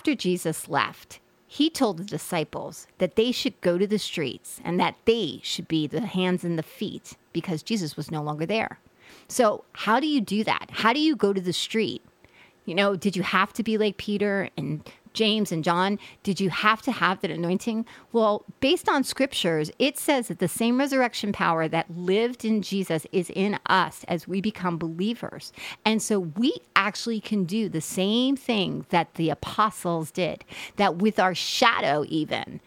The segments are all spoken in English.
after Jesus left, he told the disciples that they should go to the streets and that they should be the hands and the feet because Jesus was no longer there. So, how do you do that? How do you go to the street? You know, did you have to be like Peter and James and John, did you have to have that anointing? Well, based on scriptures, it says that the same resurrection power that lived in Jesus is in us as we become believers. And so we actually can do the same thing that the apostles did, that with our shadow, even,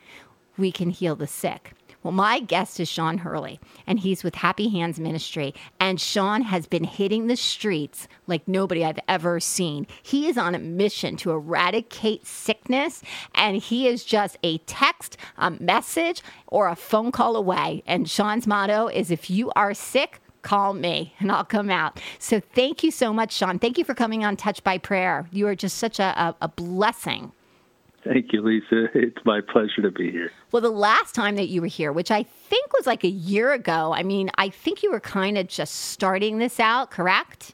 we can heal the sick. Well, my guest is Shawn Hurley, and he's with Happy Hands Ministry. And Shawn has been hitting the streets like nobody I've ever seen. He is on a mission to eradicate sickness, and he is just a text, a message, or a phone call away. And Shawn's motto is if you are sick, call me and I'll come out. So thank you so much, Shawn. Thank you for coming on Touch by Prayer. You are just such a, a, a blessing. Thank you, Lisa. It's my pleasure to be here. Well, the last time that you were here, which I think was like a year ago, I mean, I think you were kind of just starting this out, correct?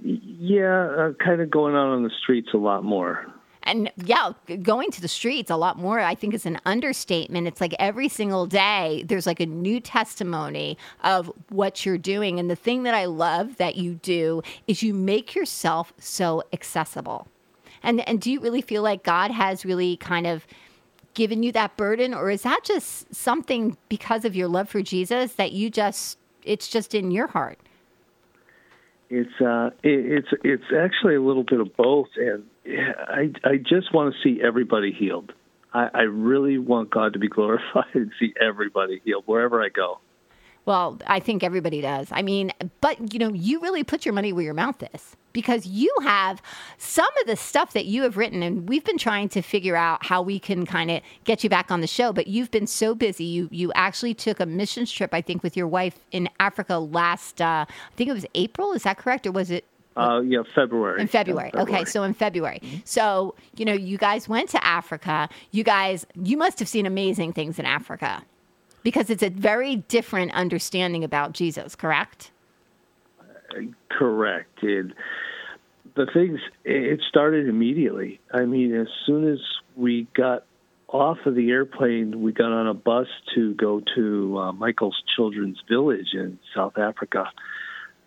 Yeah, uh, kind of going out on the streets a lot more. And yeah, going to the streets a lot more, I think is an understatement. It's like every single day, there's like a new testimony of what you're doing. And the thing that I love that you do is you make yourself so accessible. And and do you really feel like God has really kind of given you that burden or is that just something because of your love for Jesus that you just it's just in your heart? It's uh it, it's it's actually a little bit of both and I I just want to see everybody healed. I, I really want God to be glorified and see everybody healed wherever I go. Well, I think everybody does. I mean, but you know, you really put your money where your mouth is because you have some of the stuff that you have written, and we've been trying to figure out how we can kind of get you back on the show. But you've been so busy. You you actually took a missions trip, I think, with your wife in Africa last. Uh, I think it was April. Is that correct, or was it? Uh, yeah, February. In February. February. Okay, so in February. Mm-hmm. So, you know, you guys went to Africa. You guys, you must have seen amazing things in Africa because it's a very different understanding about Jesus, correct? Correct. And the things, it started immediately. I mean, as soon as we got off of the airplane, we got on a bus to go to uh, Michael's Children's Village in South Africa.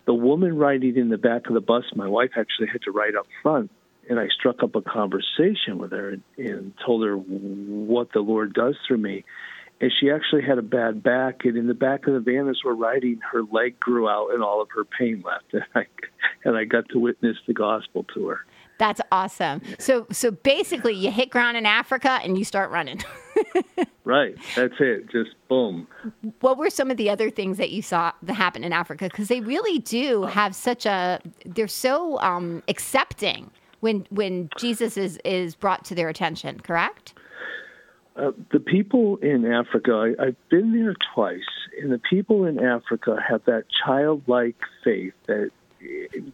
The woman riding in the back of the bus, my wife actually had to ride up front, and I struck up a conversation with her and, and told her what the Lord does through me and she actually had a bad back. And in the back of the van as we're riding, her leg grew out and all of her pain left. And I, and I got to witness the gospel to her. That's awesome. So, so basically, you hit ground in Africa and you start running. right. That's it. Just boom. What were some of the other things that you saw that happen in Africa? Because they really do have such a. They're so um, accepting when when Jesus is is brought to their attention. Correct. Uh, the people in Africa, I, I've been there twice, and the people in Africa have that childlike faith that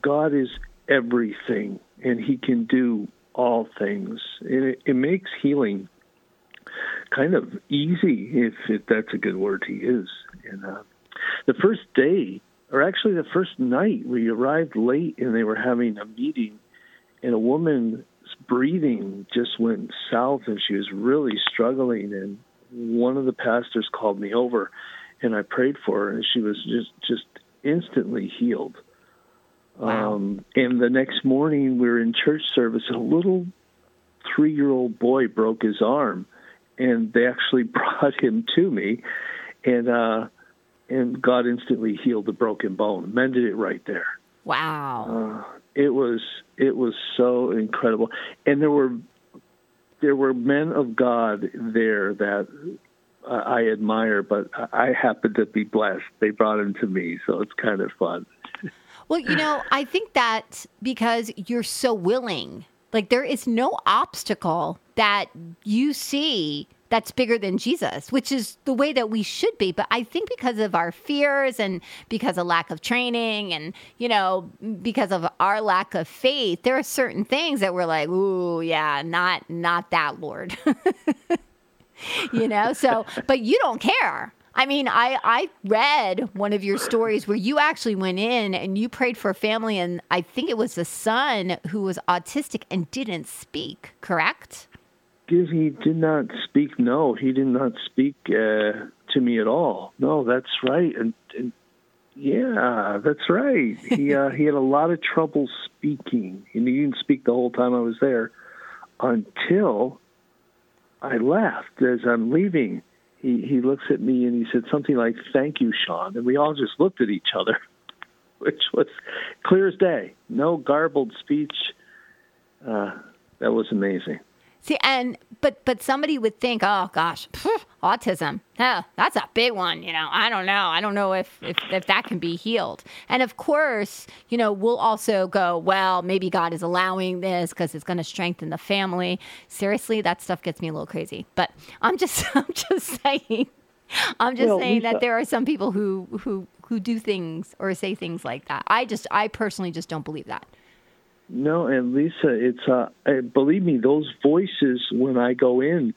God is everything and He can do all things. And it, it makes healing kind of easy, if, if that's a good word to use. And uh, the first day, or actually the first night, we arrived late and they were having a meeting, and a woman breathing just went south and she was really struggling and one of the pastors called me over and I prayed for her and she was just just instantly healed. Wow. Um, and the next morning we were in church service a little 3-year-old boy broke his arm and they actually brought him to me and uh and God instantly healed the broken bone, mended it right there. Wow. It was it was so incredible, and there were there were men of God there that I admire, but I happen to be blessed. They brought him to me, so it's kind of fun. Well, you know, I think that because you're so willing, like there is no obstacle that you see that's bigger than Jesus, which is the way that we should be. But I think because of our fears and because of lack of training and, you know, because of our lack of faith, there are certain things that we're like, ooh, yeah, not not that, Lord. you know, so but you don't care. I mean, I, I read one of your stories where you actually went in and you prayed for a family, and I think it was a son who was autistic and didn't speak, correct? He did not speak. No, he did not speak uh, to me at all. No, that's right. And, and yeah, that's right. He uh, he had a lot of trouble speaking, and he didn't speak the whole time I was there until I left. As I'm leaving, he he looks at me and he said something like, "Thank you, Shawn," and we all just looked at each other, which was clear as day. No garbled speech. Uh, that was amazing. See, and but but somebody would think, oh gosh, phew, autism, huh, that's a big one. You know, I don't know. I don't know if, if if that can be healed. And of course, you know, we'll also go, well, maybe God is allowing this because it's going to strengthen the family. Seriously, that stuff gets me a little crazy. But I'm just I'm just saying. I'm just well, saying Lisa, that there are some people who who who do things or say things like that. I just I personally just don't believe that. No, and Lisa, it's uh, believe me, those voices when I go in,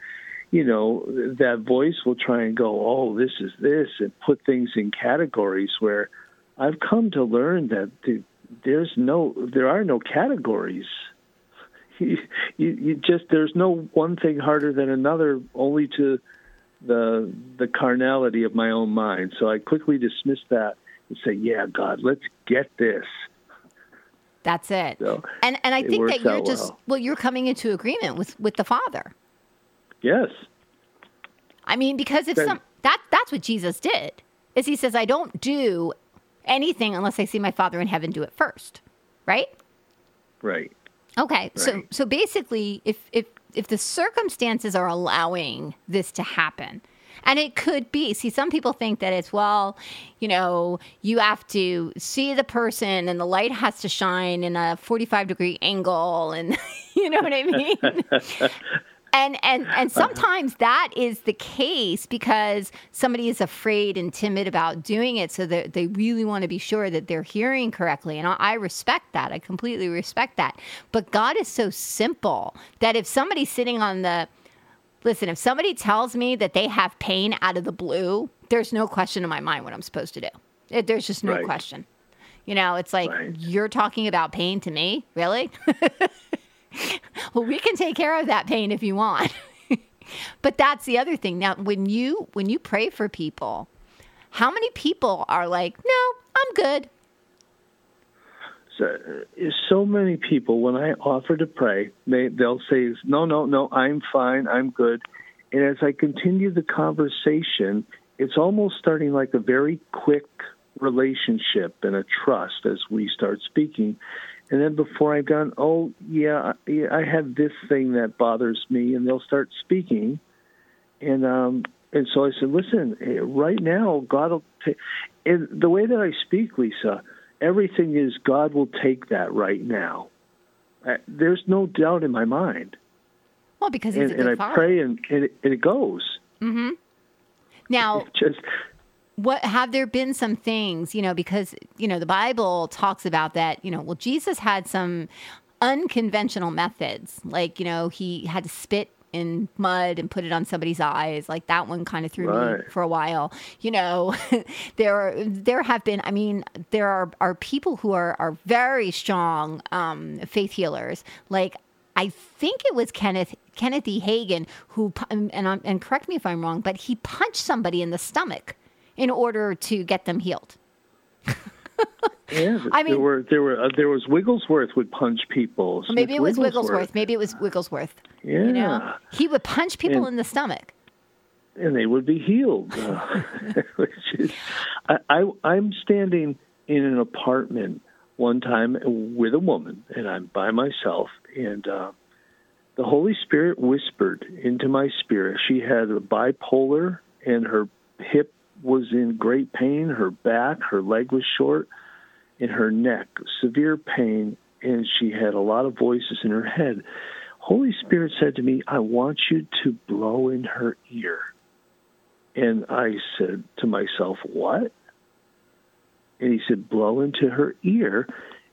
you know, that voice will try and go, "Oh, this is this," and put things in categories where I've come to learn that there's no, there are no categories. You, you, you just there's no one thing harder than another, only to the the carnality of my own mind. So I quickly dismiss that and say, "Yeah, God, let's get this." That's it. So and and I think that you're just well. well, you're coming into agreement with with the Father. Yes. I mean, because if then, some that that's what Jesus did. Is he says, I don't do anything unless I see my Father in heaven do it first. Right? Right. Okay. Right. So so basically if if if the circumstances are allowing this to happen, and it could be. See, some people think that it's, well, you know, you have to see the person and the light has to shine in a 45 degree angle. And you know what I mean? and and and uh-huh. sometimes that is the case because somebody is afraid and timid about doing it so that they really want to be sure that they're hearing correctly and i respect that i completely respect that but god is so simple that if somebody's sitting on the Listen, if somebody tells me that they have pain out of the blue, there's no question in my mind what I'm supposed to do. It, there's just no right. question. You know, it's like right. you're talking about pain to me, really? well, we can take care of that pain if you want. but that's the other thing. Now, when you when you pray for people, how many people are like, "No, I'm good so, so many people when I offer to pray, they they'll say, "No, no, no, I'm fine, I'm good." And as I continue the conversation, it's almost starting like a very quick relationship and a trust as we start speaking. And then before I've done, oh yeah, I have this thing that bothers me, and they'll start speaking, and um, and so I said, listen, eh, right now God will take. And the way that I speak, Lisa, everything is God will take that right now. Uh, there's no doubt in my mind. Well, because and, a good and I pray and, and, it, and it goes. Mm-hmm. Now, just what have there been some things you know because you know the Bible talks about that you know well Jesus had some unconventional methods like you know he had to spit in mud and put it on somebody's eyes. Like that one kind of threw right. me for a while. You know, there there have been. I mean, there are are people who are are very strong um, faith healers. Like I think it was Kenneth Kenneth E. Hagin who and and correct me if I'm wrong, but he punched somebody in the stomach in order to get them healed. Yeah, I mean, there were there were uh, there was Wigglesworth would punch people. Smith maybe it was Wigglesworth. Wigglesworth. Maybe it was Wigglesworth. Yeah, you know? he would punch people and, in the stomach, and they would be healed. Uh, which is, I, I I'm standing in an apartment one time with a woman, and I'm by myself, and uh, the Holy Spirit whispered into my spirit. She had a bipolar, and her hip was in great pain. Her back, her leg was short and her neck, severe pain, and she had a lot of voices in her head. Holy Spirit said to me, I want you to blow in her ear. And I said to myself, What? And he said, Blow into her ear.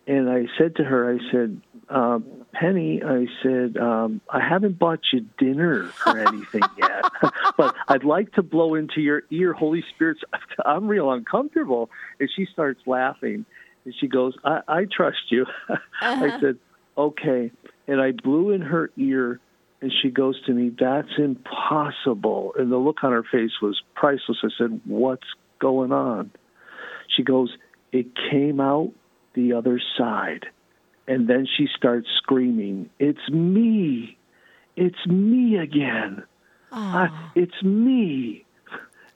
and I said to her, I said, uh, Penny, I said, um, I haven't bought you dinner or anything yet, but I'd like to blow into your ear. Holy Spirit. I'm real uncomfortable. And she starts laughing. And she goes, I, I trust you. Uh-huh. I said, okay. And I blew in her ear, and she goes to me, That's impossible. And the look on her face was priceless. I said, What's going on? She goes, It came out the other side. And then she starts screaming, It's me. It's me again. I, it's me.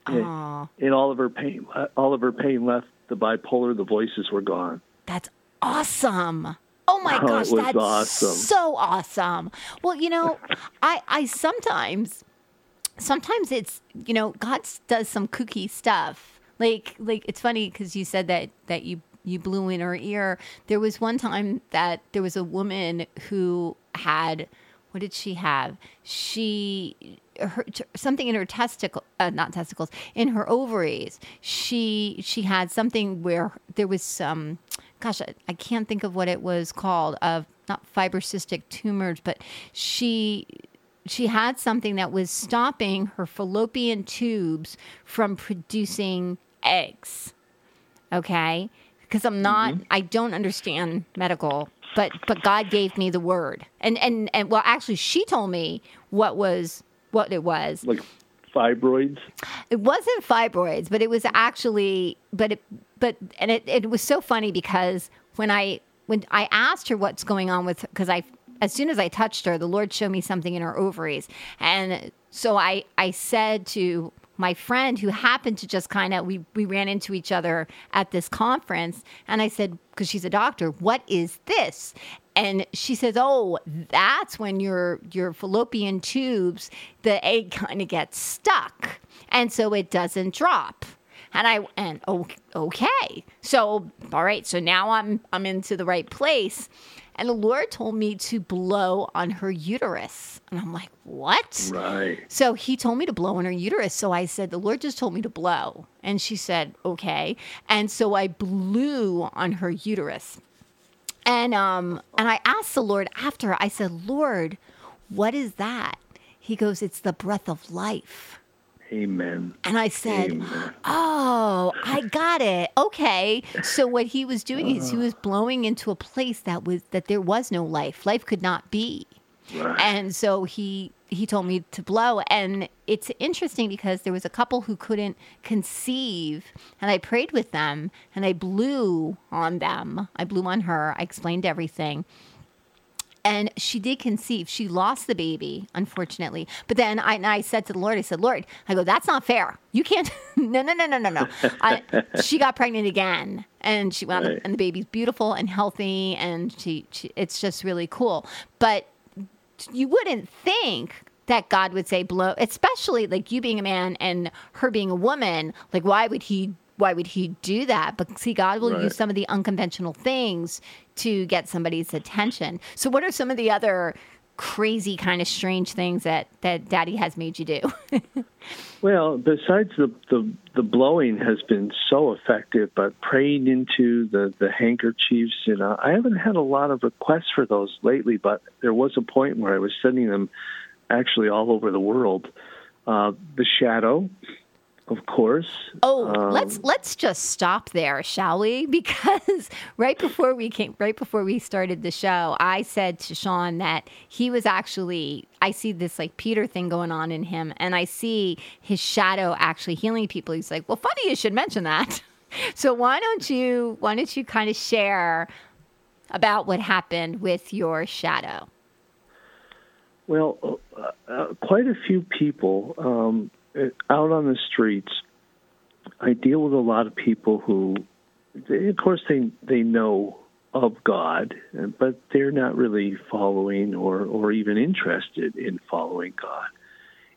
And, and, all of her pain, uh, all of her pain left the bipolar. The voices were gone. That's awesome. Oh my oh, gosh, that's awesome. so awesome. Well, you know, I I sometimes sometimes it's you know God does some kooky stuff. Like like it's funny because you said that that you you blew in her ear. There was one time that there was a woman who had what did she have? She her, something in her testicle, uh, not testicles, in her ovaries. She she had something where there was some, gosh, I, I can't think of what it was called of not fibrocystic tumors, but she she had something that was stopping her fallopian tubes from producing eggs. Okay, because I'm not, mm-hmm. I don't understand medical, but but God gave me the word, and and and well, actually, she told me what was what it was. Like fibroids. It wasn't fibroids, but it was actually, but it, but and it it was so funny because when I when I asked her what's going on with because I as soon as I touched her, the Lord showed me something in her ovaries, and so I I said to my friend who happened to just kind of we we ran into each other at this conference and I said because she's a doctor what is this and she says oh that's when your your fallopian tubes the egg kind of gets stuck and so it doesn't drop and I and oh okay. So all right so now I'm I'm into the right place and the Lord told me to blow on her uterus. And I'm like, what? Right. So he told me to blow on her uterus. So I said, the Lord just told me to blow. And she said, okay. And so I blew on her uterus. And um and I asked the Lord after, I said, Lord, what is that? He goes, It's the breath of life. Amen. And I said, Amen. Oh, I got it. Okay. So what he was doing uh, is he was blowing into a place that was that there was no life. Life could not be. Right. And so he he told me to blow and it's interesting because there was a couple who couldn't conceive and I prayed with them and I blew on them. I blew on her. I explained everything and she did conceive. She lost the baby, unfortunately. But then I, I said to the Lord, I said, Lord, I go, that's not fair. You can't. no, no, no, no, no, no. I, she got pregnant again, and she wound right. up, and the baby's beautiful and healthy, and she, she, it's just really cool. But you wouldn't think that God would say blow, especially like you being a man and her being a woman. Like, why would he why would he do that? But see, God will right. use some of the unconventional things to get somebody's attention. So, what are some of the other crazy kind of strange things that that daddy has made you do well besides the, the the blowing has been so effective but praying into the the handkerchiefs you know i haven't had a lot of requests for those lately but there was a point where i was sending them actually all over the world uh, the shadow of course. Oh, um, let's let's just stop there, shall we? Because right before we came, right before we started the show, I said to Shawn that he was actually. I see this like Peter thing going on in him, and I see his shadow actually healing people. He's like, "Well, funny you should mention that." so why don't you why don't you kind of share about what happened with your shadow? Well, uh, uh, quite a few people. Um, out on the streets, I deal with a lot of people who, they, of course, they they know of God, but they're not really following or or even interested in following God.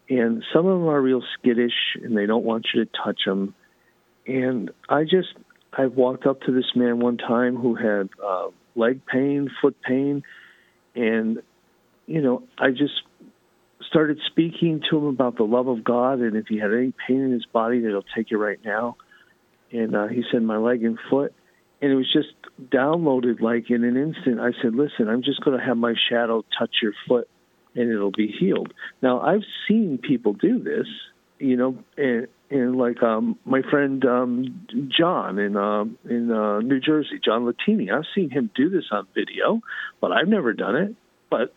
And some of them are real skittish, and they don't want you to touch them. And I just I walked up to this man one time who had uh, leg pain, foot pain, and you know I just started speaking to him about the love of God, and if he had any pain in his body, that he'll take it right now. And uh, he said, my leg and foot. and it was just downloaded like in an instant. I said, "Listen, I'm just going to have my shadow touch your foot, and it'll be healed." Now I've seen people do this, you know, and, and like um, my friend um, John in uh, in uh, New Jersey, John Latini. I've seen him do this on video, but I've never done it. But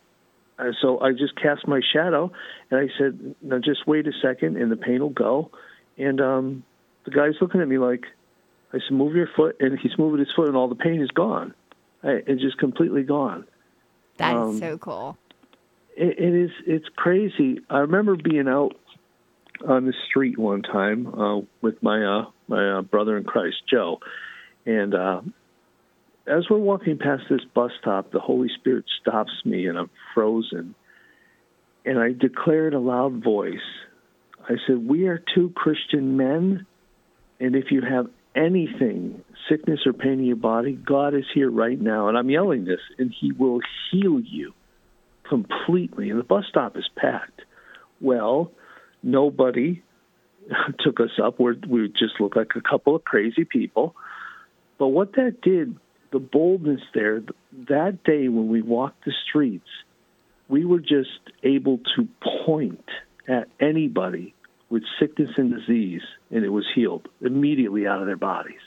uh, so I just cast my shadow, and I said, "Now just wait a second, and the pain will go." And um, the guy's looking at me like I said, "Move your foot," and he's moving his foot, and all the pain is gone. I, it's just completely gone. That um, is so cool. It, it is. It's crazy. I remember being out on the street one time uh, with my uh, my uh, brother in Christ, Joe, and uh, as we're walking past this bus stop, the Holy Spirit stops me, and I'm frozen. And I declare in a loud voice, I said, "We are two Christian men." And if you have anything, sickness or pain in your body, God is here right now. And I'm yelling this, and He will heal you completely. And the bus stop is packed. Well, nobody took us up. We're, we just look like a couple of crazy people. But what that did, the boldness there, that day when we walked the streets, we were just able to point at anybody with sickness and disease, and it was healed immediately out of their bodies.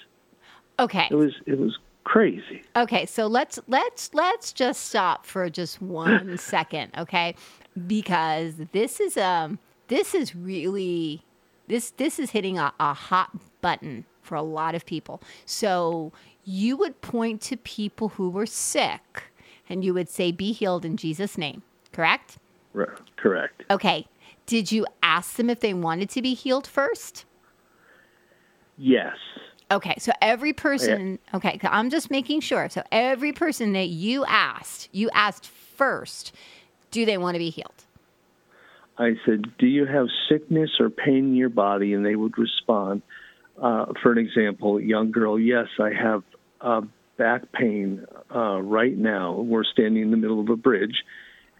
Okay. It was it was crazy. Okay, so let's let's let's just stop for just one second, okay? Because this is um this is really this this is hitting a, a hot button for a lot of people. So you would point to people who were sick and you would say, Be healed in Jesus' name, correct? Right, correct. Okay. Did you ask them if they wanted to be healed first? Yes. Okay, so every person, yeah. okay, I'm just making sure. So every person that you asked, you asked first, do they want to be healed? I said, Do you have sickness or pain in your body? And they would respond. Uh, for an example, young girl, yes, I have uh, back pain uh, right now. We're standing in the middle of a bridge.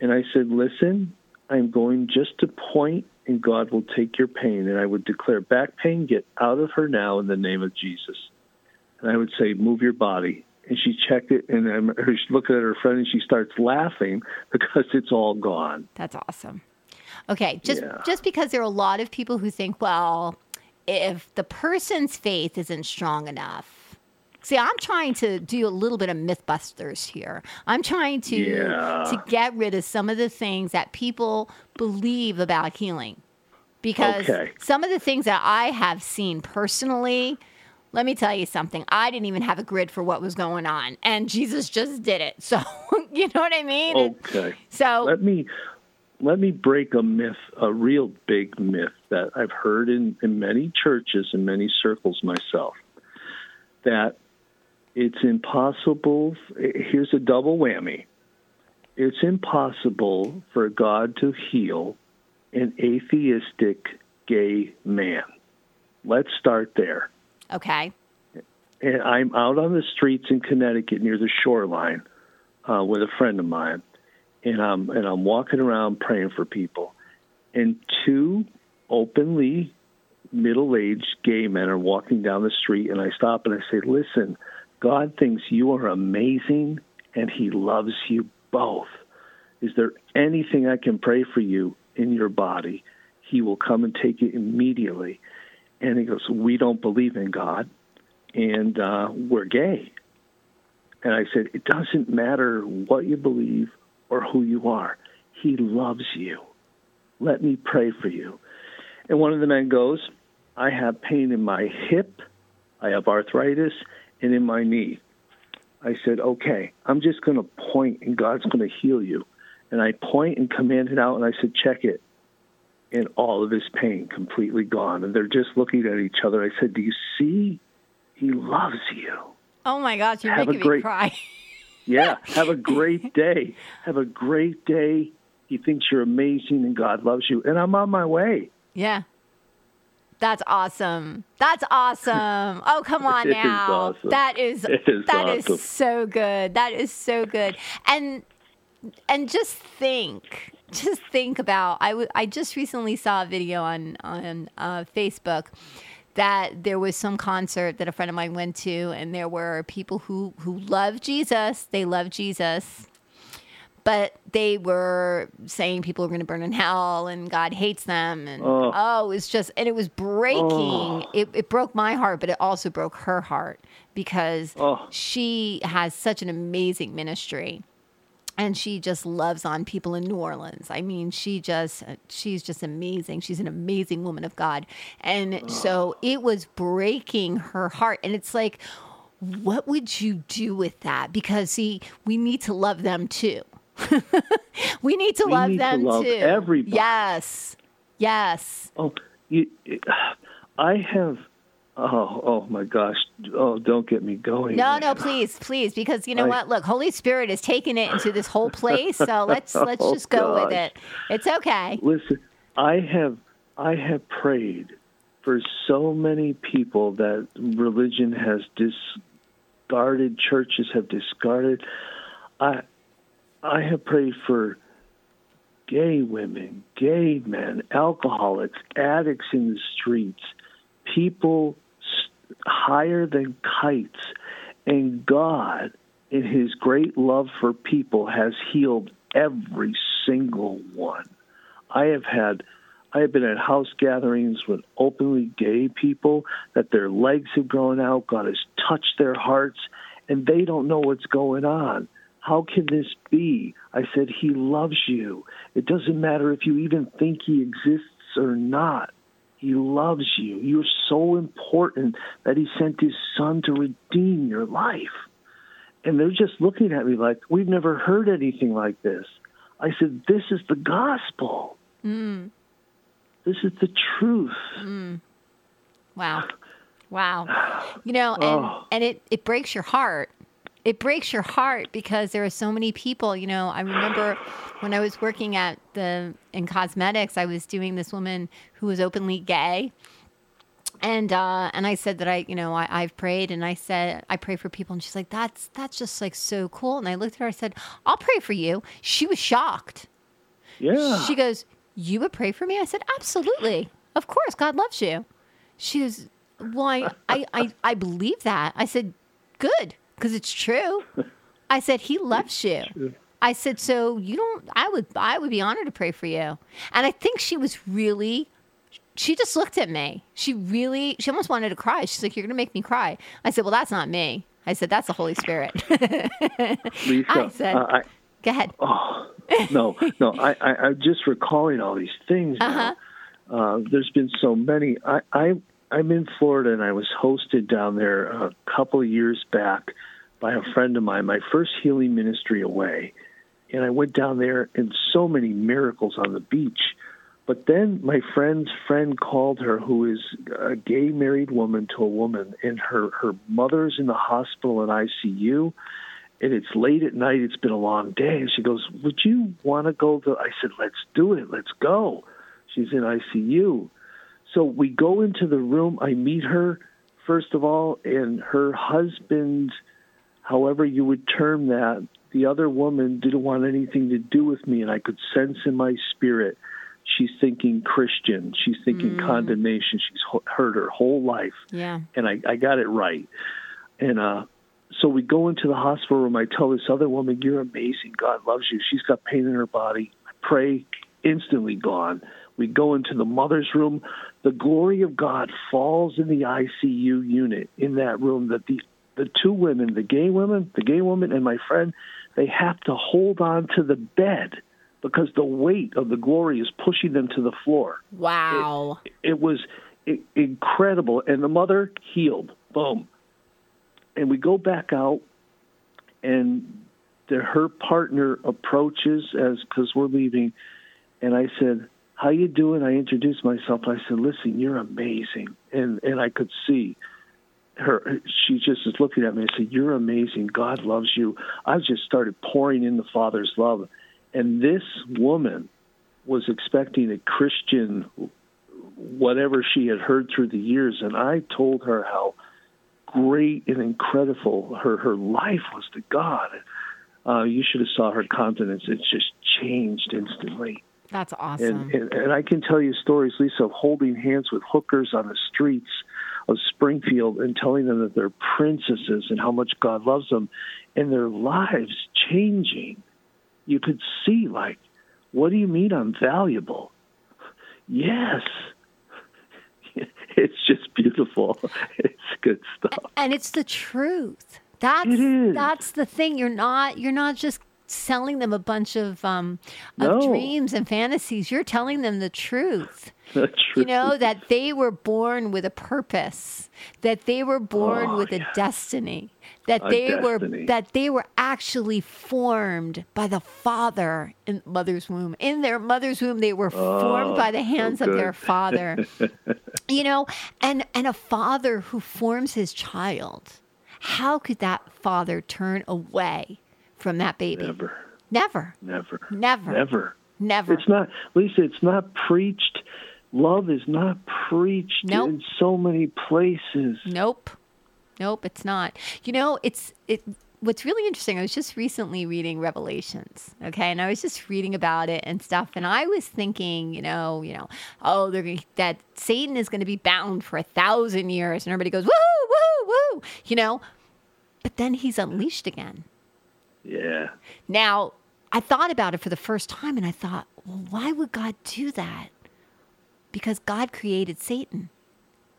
And I said, Listen, I'm going just to point and God will take your pain. And I would declare back pain, get out of her now in the name of Jesus. And I would say, move your body. And she checked it, and I'm, she's looking at her friend, and she starts laughing because it's all gone. That's awesome. Okay, just yeah. just because there are a lot of people who think, well, if the person's faith isn't strong enough, See, I'm trying to do a little bit of mythbusters here. I'm trying to yeah. to get rid of some of the things that people believe about healing. Because okay. some of the things that I have seen personally, let me tell you something. I didn't even have a grid for what was going on, and Jesus just did it. So, you know what I mean? Okay. So let me let me break a myth, a real big myth that I've heard in, in many churches and many circles myself. That it's impossible. Here's a double whammy. It's impossible for God to heal an atheistic gay man. Let's start there. Okay. And I'm out on the streets in Connecticut near the shoreline uh, with a friend of mine, and I'm and I'm walking around praying for people, and two openly middle-aged gay men are walking down the street, and I stop and I say, "Listen." God thinks you are amazing and He loves you both. Is there anything I can pray for you in your body? He will come and take it immediately. And he goes, We don't believe in God and uh, we're gay. And I said, It doesn't matter what you believe or who you are. He loves you. Let me pray for you. And one of the men goes, I have pain in my hip, I have arthritis, and in my knee. I said, okay, I'm just going to point and God's going to heal you. And I point and command it out and I said, check it. And all of his pain completely gone. And they're just looking at each other. I said, do you see? He loves you. Oh my gosh, you're have making great, me cry. yeah, have a great day. Have a great day. He thinks you're amazing and God loves you. And I'm on my way. Yeah. That's awesome. That's awesome. Oh, come on now. Awesome. That is, is that awesome. is so good. That is so good. And and just think, just think about. I, w- I just recently saw a video on on uh, Facebook that there was some concert that a friend of mine went to, and there were people who who love Jesus. They love Jesus, but they were saying people are going to burn in hell and God hates them. And oh, oh it was just, and it was breaking. Oh. It, it broke my heart, but it also broke her heart because oh. she has such an amazing ministry and she just loves on people in New Orleans. I mean, she just uh, she's just amazing. She's an amazing woman of God. And so it was breaking her heart and it's like what would you do with that? Because see, we need to love them too. we need to we love need them to love too. Everybody. Yes. Yes. Oh, you, I have. Oh, oh my gosh! Oh, don't get me going. No, no, please, please, because you know I, what? Look, Holy Spirit is taking it into this whole place. So let's let's oh, just go gosh. with it. It's okay. Listen, I have I have prayed for so many people that religion has discarded, churches have discarded. I I have prayed for gay women, gay men, alcoholics, addicts in the streets, people higher than kites. And God, in His great love for people, has healed every single one. I have had. I have been at house gatherings with openly gay people that their legs have grown out. God has touched their hearts, and they don't know what's going on. How can this be? I said, He loves you. It doesn't matter if you even think He exists or not. He loves you. You're so important that He sent His Son to redeem your life. And they're just looking at me like, We've never heard anything like this. I said, This is the gospel. Mm. This is the truth. Mm. Wow. Wow. You know, and, oh. and it, it breaks your heart it breaks your heart because there are so many people. You know, I remember when I was working at the in cosmetics, I was doing this woman who was openly gay. And uh, and I said that I, you know, I, I've prayed, and I said I pray for people, and she's like, "That's that's just like so cool." And I looked at her, I said, "I'll pray for you." She was shocked. Yeah. She goes, "You would pray for me?" I said, "Absolutely, of course. God loves you." She goes, "Well, I I, I, I believe that." I said, "Good." Because it's true. I said, He loves you. I said, so you don't. I would. I would be honored to pray for you. And I think she was really. She just looked at me. She really. She almost wanted to cry. She's like, "You're gonna make me cry." I said, "Well, that's not me." I said, "That's the Holy Spirit." Lisa, I said, uh, I, "Go ahead." Oh no, no. I, I, I'm just recalling all these things. Uh-huh. Uh, there's been so many. I, I I'm in Florida and I was hosted down there a couple of years back by a friend of mine, my first healing ministry away. And I went down there and so many miracles on the beach. But then my friend's friend called her, who is a gay married woman to a woman, and her, her mother's in the hospital in ICU. And it's late at night. It's been a long day. And she goes, Would you want to go to? I said, Let's do it. Let's go. She's in ICU. So we go into the room. I meet her, first of all, and her husband, however you would term that, the other woman didn't want anything to do with me, and I could sense in my spirit she's thinking Christian. She's thinking mm. condemnation. She's heard her whole life. Yeah. And I, I got it right. And uh, so we go into the hospital room. I tell this other woman, You're amazing. God loves you. She's got pain in her body. I pray, instantly gone. We go into the mother's room. The glory of God falls in the ICU unit in that room. That the the two women, the gay women, the gay woman, and my friend, they have to hold on to the bed because the weight of the glory is pushing them to the floor. Wow! It, it was incredible, and the mother healed. Boom. And we go back out, and the, her partner approaches as because we're leaving, and I said, how you doing? I introduced myself. I said, listen, you're amazing. And, and I could see her, she just is looking at me and said, you're amazing. God loves you. I just started pouring in the Father's love. And this woman was expecting a Christian, whatever she had heard through the years. And I told her how great and incredible her, her life was to God. Uh, you should have saw her countenance. It just changed instantly That's awesome. And, and, and I can tell you stories, Lisa, of holding hands with hookers on the streets of Springfield and telling them that they're princesses and how much God loves them, and their lives changing. You could see, like, what do you mean I'm valuable? Yes. It's just beautiful. It's good stuff. And it's the truth. That's that's the thing. You're not you're not just selling them a bunch of um of No. dreams and fantasies. You're telling them the truth. The truth. You know that they were born with a purpose, that they were born Oh, with a destiny, that A they were that they were actually formed by the Father in mother's womb. In their mother's womb, they were formed Oh, by the so hands of their. Father. you know, and and a father who forms his child. How could that father turn away from that baby? Never, Never. never, Never. never. Never. It's not, Lisa. It's not preached. Love is not preached Nope. in so many places. Nope. Nope, it's not. You know, it's it what's really interesting, I was just recently reading Revelations, okay? And I was just reading about it and stuff and I was thinking, you know, you know, oh, they're gonna, that Satan is going to be bound for a thousand years and everybody goes, "Woo, woo, woo." You know, but then he's unleashed again. Yeah, Now, I thought about it for the first time and I thought, well, why would God do that? Because God created Satan.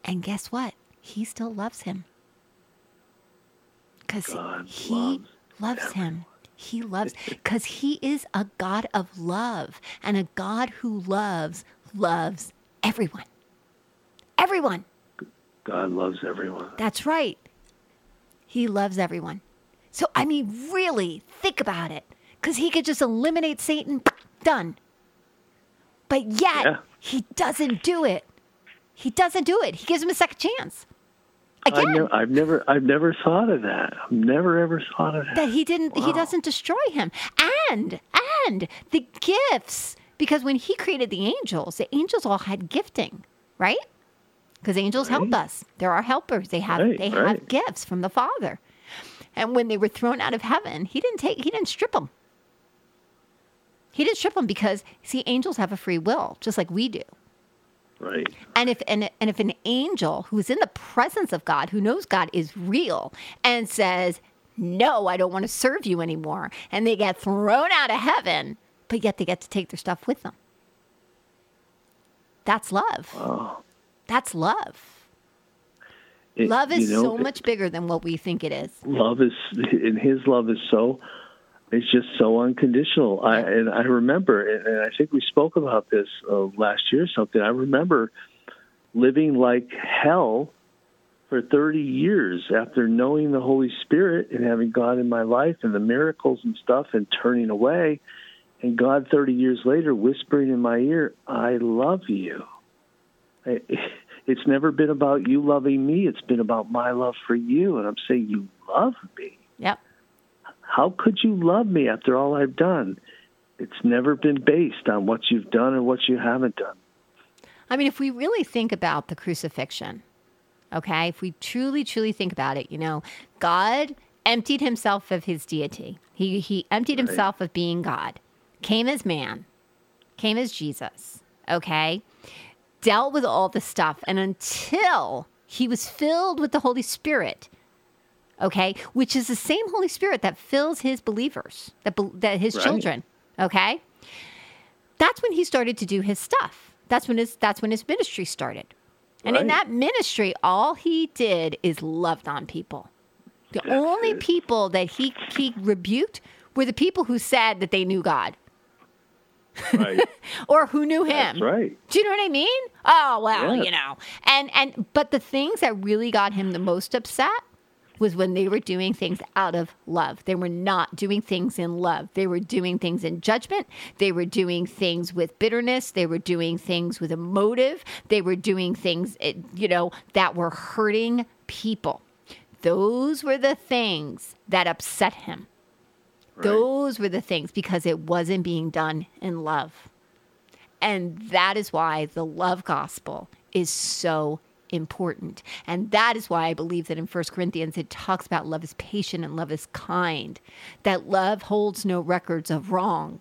And guess what? He still loves him. Because he loves loves him. He loves, because he is a God of love. And a God who loves, loves everyone. Everyone. God loves everyone. That's right. He loves everyone. So, I mean, really think about it. Because he could just eliminate Satan, done. But yet, Yeah. he doesn't do it. He doesn't do it. He gives him a second chance. I Again, never, I've never, I've never thought of that. I've never ever thought of that. that he didn't, he doesn't destroy him. And, and the gifts, because when he created the angels, the angels all had gifting, right? Because angels help us. They're our helpers. They have, Right, they have gifts from the Father. And when they were thrown out of heaven, he didn't take, he didn't strip them. He didn't strip them because, see, angels have a free will, just like we do. Right. And if and, and if an angel who's in the presence of God, who knows God is real, and says, "No, I don't want to serve you anymore," and they get thrown out of heaven, but yet they get to take their stuff with them. That's love. Oh, That's love. It- Love is you know, so much bigger than what we think it is. love is and his love is so it's just so unconditional. I and i remember and and i think we spoke about this uh, last year or something. I remember living like hell for 30 years after knowing the holy spirit and having god in my life and the miracles and stuff and turning away. And god 30 years later whispering in my ear i love you. I- it's never been about you loving me. It's been about my love for you. And I'm saying, You love me. Yep. How could you love me after all I've done? It's never been based on what you've done or what you haven't done. I mean, if we really think about the crucifixion, okay, if we truly, truly think about it, you know, God emptied himself of his deity. He, he emptied himself of being God, came as man, came as Jesus, okay, dealt with all the stuff. And until he was filled with the Holy Spirit, okay, which is the same Holy Spirit that fills his believers, that, be- that his Right. children, okay, that's when he started to do his stuff. That's when his that's when his ministry started. And in that ministry, all he did is loved on people. The That's only it. people that he he rebuked were the people who said that they knew God Right. or who knew him. That's right. Do you know what I mean? Oh well, Yeah. you know. And and but the things that really got him the most upset was when they were doing things out of love. They were not doing things in love. They were doing things in judgment. They were doing things with bitterness. They were doing things with a motive. They were doing things, eh, you know, that were hurting people. Those were the things that upset him. Those were the things because it wasn't being done in love. And that is why the love gospel is so important. And that is why I believe that in 1 Corinthians it talks about love is patient and love is kind, that love holds no records of wrong.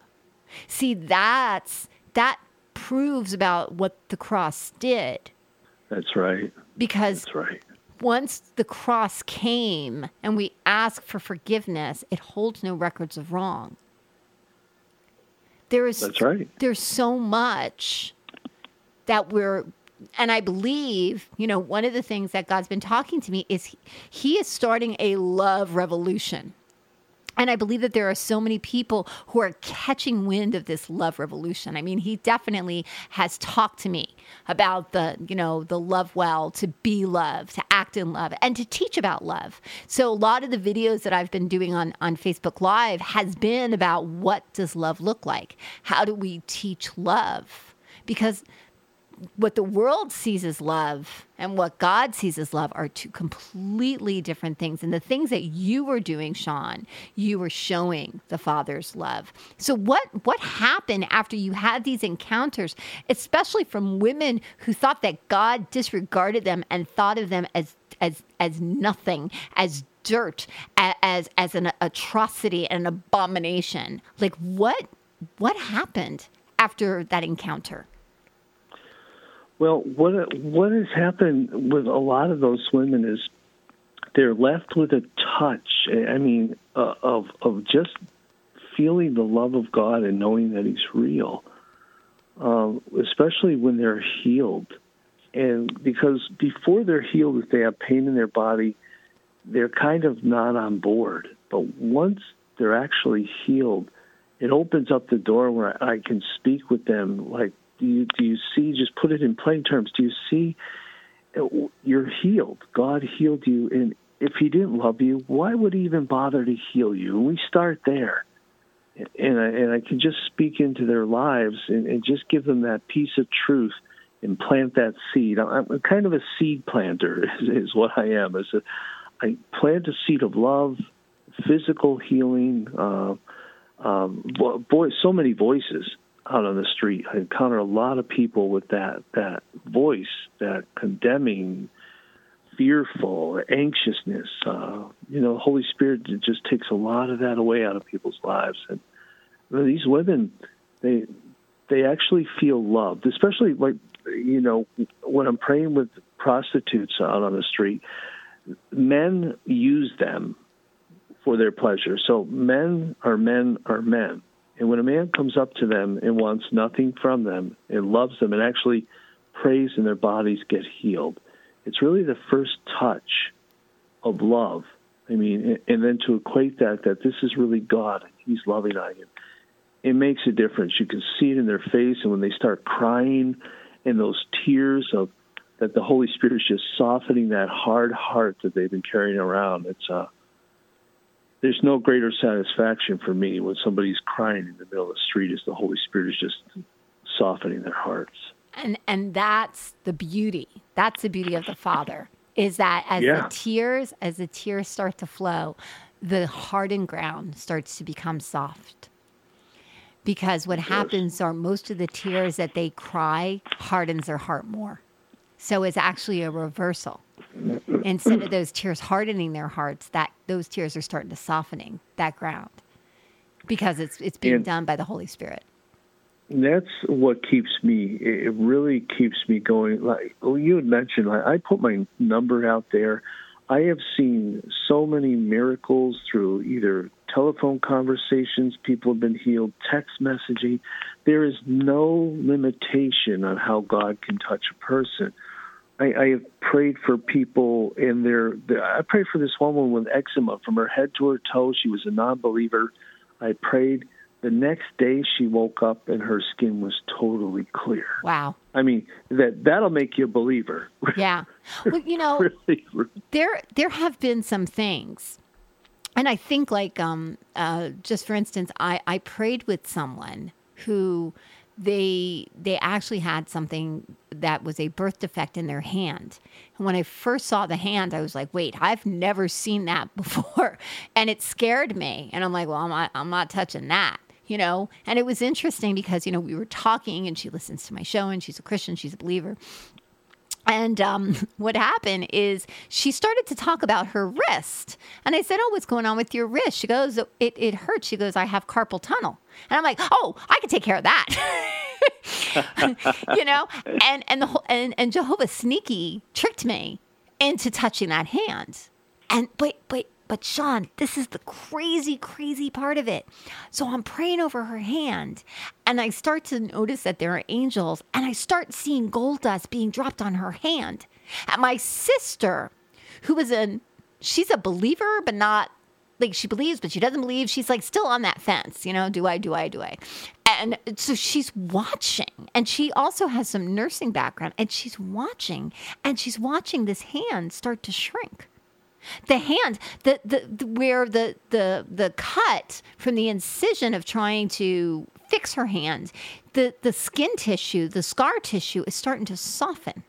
See, that's that proves about what the cross did. That's right. Because That's right. once the cross came and we ask for forgiveness, it holds no records of wrong. There is That's right. there's so much that we're and I believe, you know, one of the things that God's been talking to me is he, he is starting a love revolution. And I believe that there are so many people who are catching wind of this love revolution. I mean, he definitely has talked to me about the, you know, the love well, to be love, to act in love, and to teach about love. So a lot of the videos that I've been doing on, on Facebook Live has been about what does love look like? How do we teach love? Because what the world sees as love and what God sees as love are two completely different things. And the things that you were doing, Shawn, you were showing the Father's love. So what what happened after you had these encounters, especially from women who thought that God disregarded them and thought of them as as as nothing, as dirt, as as an atrocity and an abomination. Like what what happened after that encounter? Well, what what has happened with a lot of those women is they're left with a touch. I mean, uh, of of just feeling the love of God and knowing that He's real, um, especially when they're healed. And because before they're healed, if they have pain in their body, they're kind of not on board. But once they're actually healed, it opens up the door where I can speak with them like do you do you see? Just put it in plain terms. Do you see? Uh, you're healed. God healed you, and if He didn't love you, why would He even bother to heal you? And we start there, and I, and I can just speak into their lives and, and just give them that piece of truth and plant that seed. I'm kind of a seed planter, is, is what I am. As a, I plant a seed of love, physical healing. Uh, um, boy, so many voices out on the street. I encounter a lot of people with that that voice, that condemning, fearful, anxiousness. Uh, you know, Holy Spirit just takes a lot of that away out of people's lives. And you know, these women, they they actually feel loved, especially like you know when I'm praying with prostitutes out on the street. Men use them for their pleasure. So men are men are men and when a man comes up to them and wants nothing from them and loves them and actually prays and their bodies get healed, it's really the first touch of love. I mean, and then to equate that, that this is really God, He's loving on you, it makes a difference. You can see it in their face, and when they start crying and those tears of that the Holy Spirit is just softening that hard heart that they've been carrying around, it's uh, there's no greater satisfaction for me when somebody's crying in the middle of the street as the Holy Spirit is just softening their hearts. And and that's the beauty. That's the beauty of the Father is that as yeah. the tears as the tears start to flow, the hardened ground starts to become soft. Because what yes. happens are most of the tears that they cry hardens their heart more. So it's actually a reversal instead of those tears hardening their hearts, that those tears are starting to softening that ground because it's it's being and done by the Holy Spirit. That's what keeps me. It really keeps me going. Like well, you had mentioned, I put my number out there. I have seen so many miracles through either telephone conversations, people have been healed, text messaging. There is no limitation on how God can touch a person. I, I have prayed for people in their, their. I prayed for this woman with eczema from her head to her toes. She was a non-believer. I prayed. The next day, she woke up and her skin was totally clear. Wow. I mean that that'll make you a believer. Yeah. Well, you know, really, there there have been some things, and I think like um uh just for instance, I I prayed with someone who they they actually had something that was a birth defect in their hand. And when I first saw the hand, I was like, "Wait, I've never seen that before," and it scared me. And I'm like, "Well, I'm not, I'm not touching that." You know, and it was interesting because you know we were talking, and she listens to my show, and she's a Christian, she's a believer, and um, what happened is she started to talk about her wrist. And I said, Oh, what's going on with your wrist? She goes, It, it hurts. She goes, I have carpal tunnel. And I'm like, Oh, I can take care of that. you know, and and the whole and, and Jehovah sneaky tricked me into touching that hand. And but but but Shawn, this is the crazy, crazy part of it. So I'm praying over her hand, and I start to notice that there are angels, and I start seeing gold dust being dropped on her hand. And my sister, who is a she's a believer, but not like she believes, but she doesn't believe. She's like still on that fence, you know, do I, do I, do I? And so she's watching, and she also has some nursing background, and she's watching, and she's watching this hand start to shrink. The hand, the, the, the where the the the cut from the incision of trying to fix her hand, the the skin tissue, the scar tissue is starting to soften.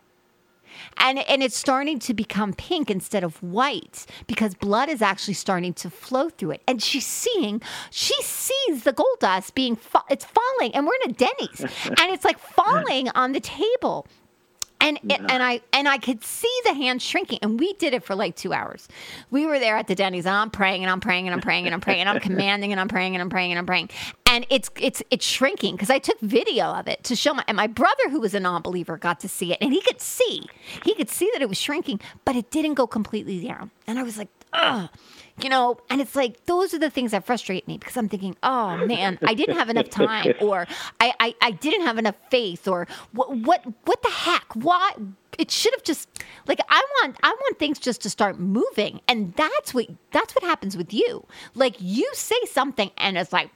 And and it's starting to become pink instead of white because blood is actually starting to flow through it. And she's seeing she sees the gold dust being fa- it's falling and we're in a denny's. And it's like falling on the table and it, and I and I could see the hand shrinking, and we did it for like two hours. We were there at the Denny's, and I'm praying and I'm praying and I'm praying and I'm praying and I'm commanding and I'm praying and I'm praying and I'm praying, and it's it's it's shrinking because I took video of it to show my and my brother who was a non-believer got to see it, and he could see he could see that it was shrinking, but it didn't go completely down, and I was like, ugh you know, and it's like those are the things that frustrate me because I'm thinking, oh man, I didn't have enough time, or I, I, I didn't have enough faith, or what what what the heck? Why? It should have just like I want I want things just to start moving, and that's what that's what happens with you. Like you say something, and it's like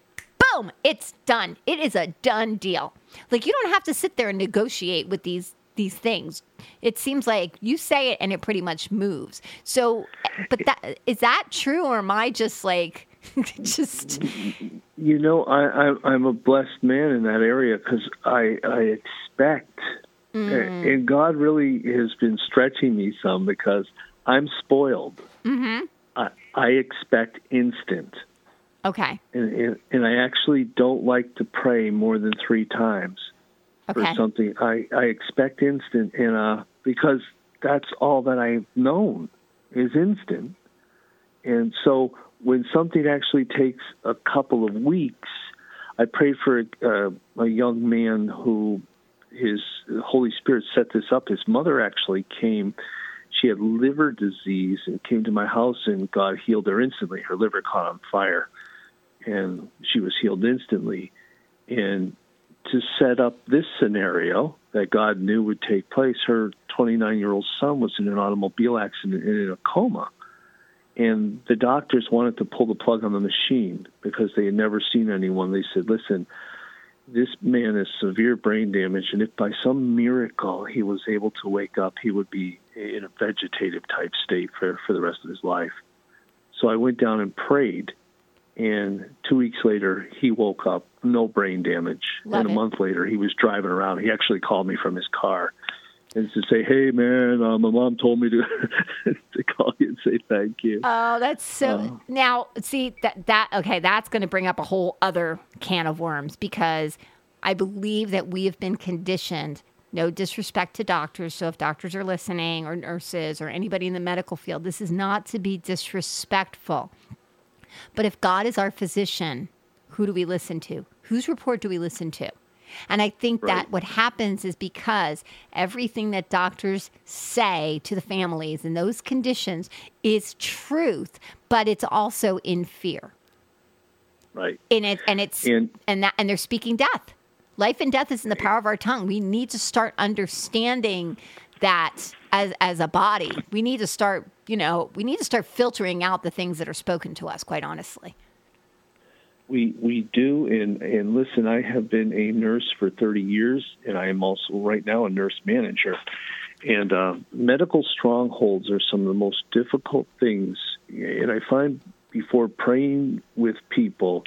boom, it's done. It is a done deal. Like you don't have to sit there and negotiate with these these things. It seems like you say it and it pretty much moves. So, but that is that true, or am I just like just? You know, I, I am a blessed man in that area because I I expect, mm. and God really has been stretching me some because I'm spoiled. Mm-hmm. I I expect instant. Okay. And, and, and I actually don't like to pray more than three times okay. something. I, I expect instant, and uh, because that's all that I've known is instant. And so when something actually takes a couple of weeks, I prayed for a, uh, a young man who his Holy Spirit set this up. His mother actually came. She had liver disease and came to my house, and God healed her instantly. Her liver caught on fire, and she was healed instantly. And to set up this scenario that God knew would take place. Her 29 year old son was in an automobile accident and in a coma. And the doctors wanted to pull the plug on the machine because they had never seen anyone. They said, listen, this man has severe brain damage, and if by some miracle he was able to wake up, he would be in a vegetative type state for, for the rest of his life. So I went down and prayed and two weeks later he woke up no brain damage Love and a it. month later he was driving around he actually called me from his car and to say hey man uh, my mom told me to to call you and say thank you oh that's so uh, now see that that okay that's going to bring up a whole other can of worms because i believe that we have been conditioned no disrespect to doctors. So, if doctors are listening, or nurses, or anybody in the medical field, this is not to be disrespectful. But if God is our physician, who do we listen to? Whose report do we listen to? And I think right. that what happens is because everything that doctors say to the families in those conditions is truth, but it's also in fear. Right. And it and it's and, and that and they're speaking death. Life and death is in the power of our tongue. We need to start understanding that as as a body. We need to start, you know, we need to start filtering out the things that are spoken to us, quite honestly. We we do and and listen, I have been a nurse for 30 years and I am also right now a nurse manager. And uh, medical strongholds are some of the most difficult things. And I find before praying with people,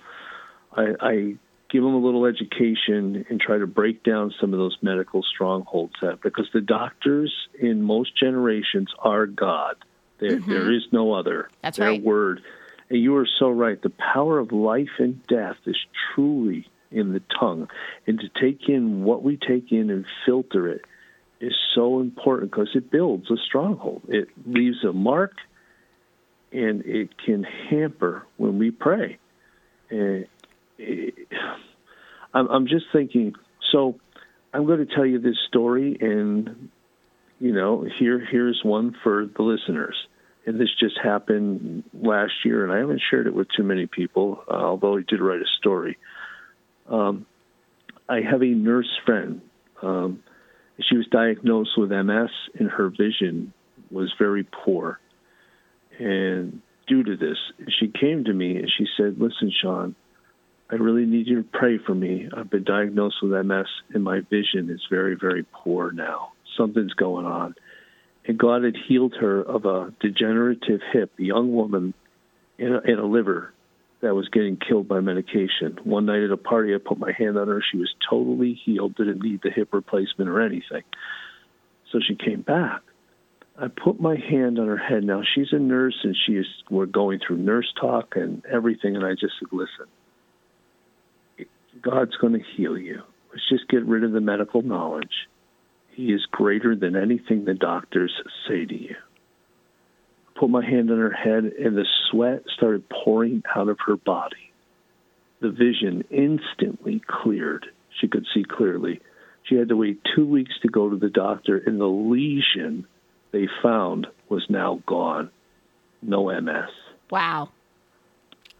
I, I give them a little education and try to break down some of those medical strongholds that because the doctors in most generations are God. There, mm-hmm. there is no other. That's Their right. word. And you are so right. The power of life and death is truly in the tongue. And to take in what we take in and filter it is so important because it builds a stronghold. It leaves a mark and it can hamper when we pray. And I'm, I'm just thinking. So, I'm going to tell you this story, and you know, here here's one for the listeners. And this just happened last year, and I haven't shared it with too many people, uh, although I did write a story. Um, I have a nurse friend. Um, she was diagnosed with MS, and her vision was very poor. And due to this, she came to me and she said, Listen, Shawn, I really need you to pray for me. I've been diagnosed with MS, and my vision is very, very poor now. Something's going on. And God had healed her of a degenerative hip, a young woman in a, a liver that was getting killed by medication. One night at a party, I put my hand on her. She was totally healed, didn't need the hip replacement or anything. So she came back. I put my hand on her head. Now she's a nurse and she is we're going through nurse talk and everything and I just said, Listen, God's gonna heal you. Let's just get rid of the medical knowledge. He is greater than anything the doctors say to you. Put my hand on her head and the sweat started pouring out of her body. The vision instantly cleared. She could see clearly. She had to wait two weeks to go to the doctor, and the lesion they found was now gone. No MS. Wow.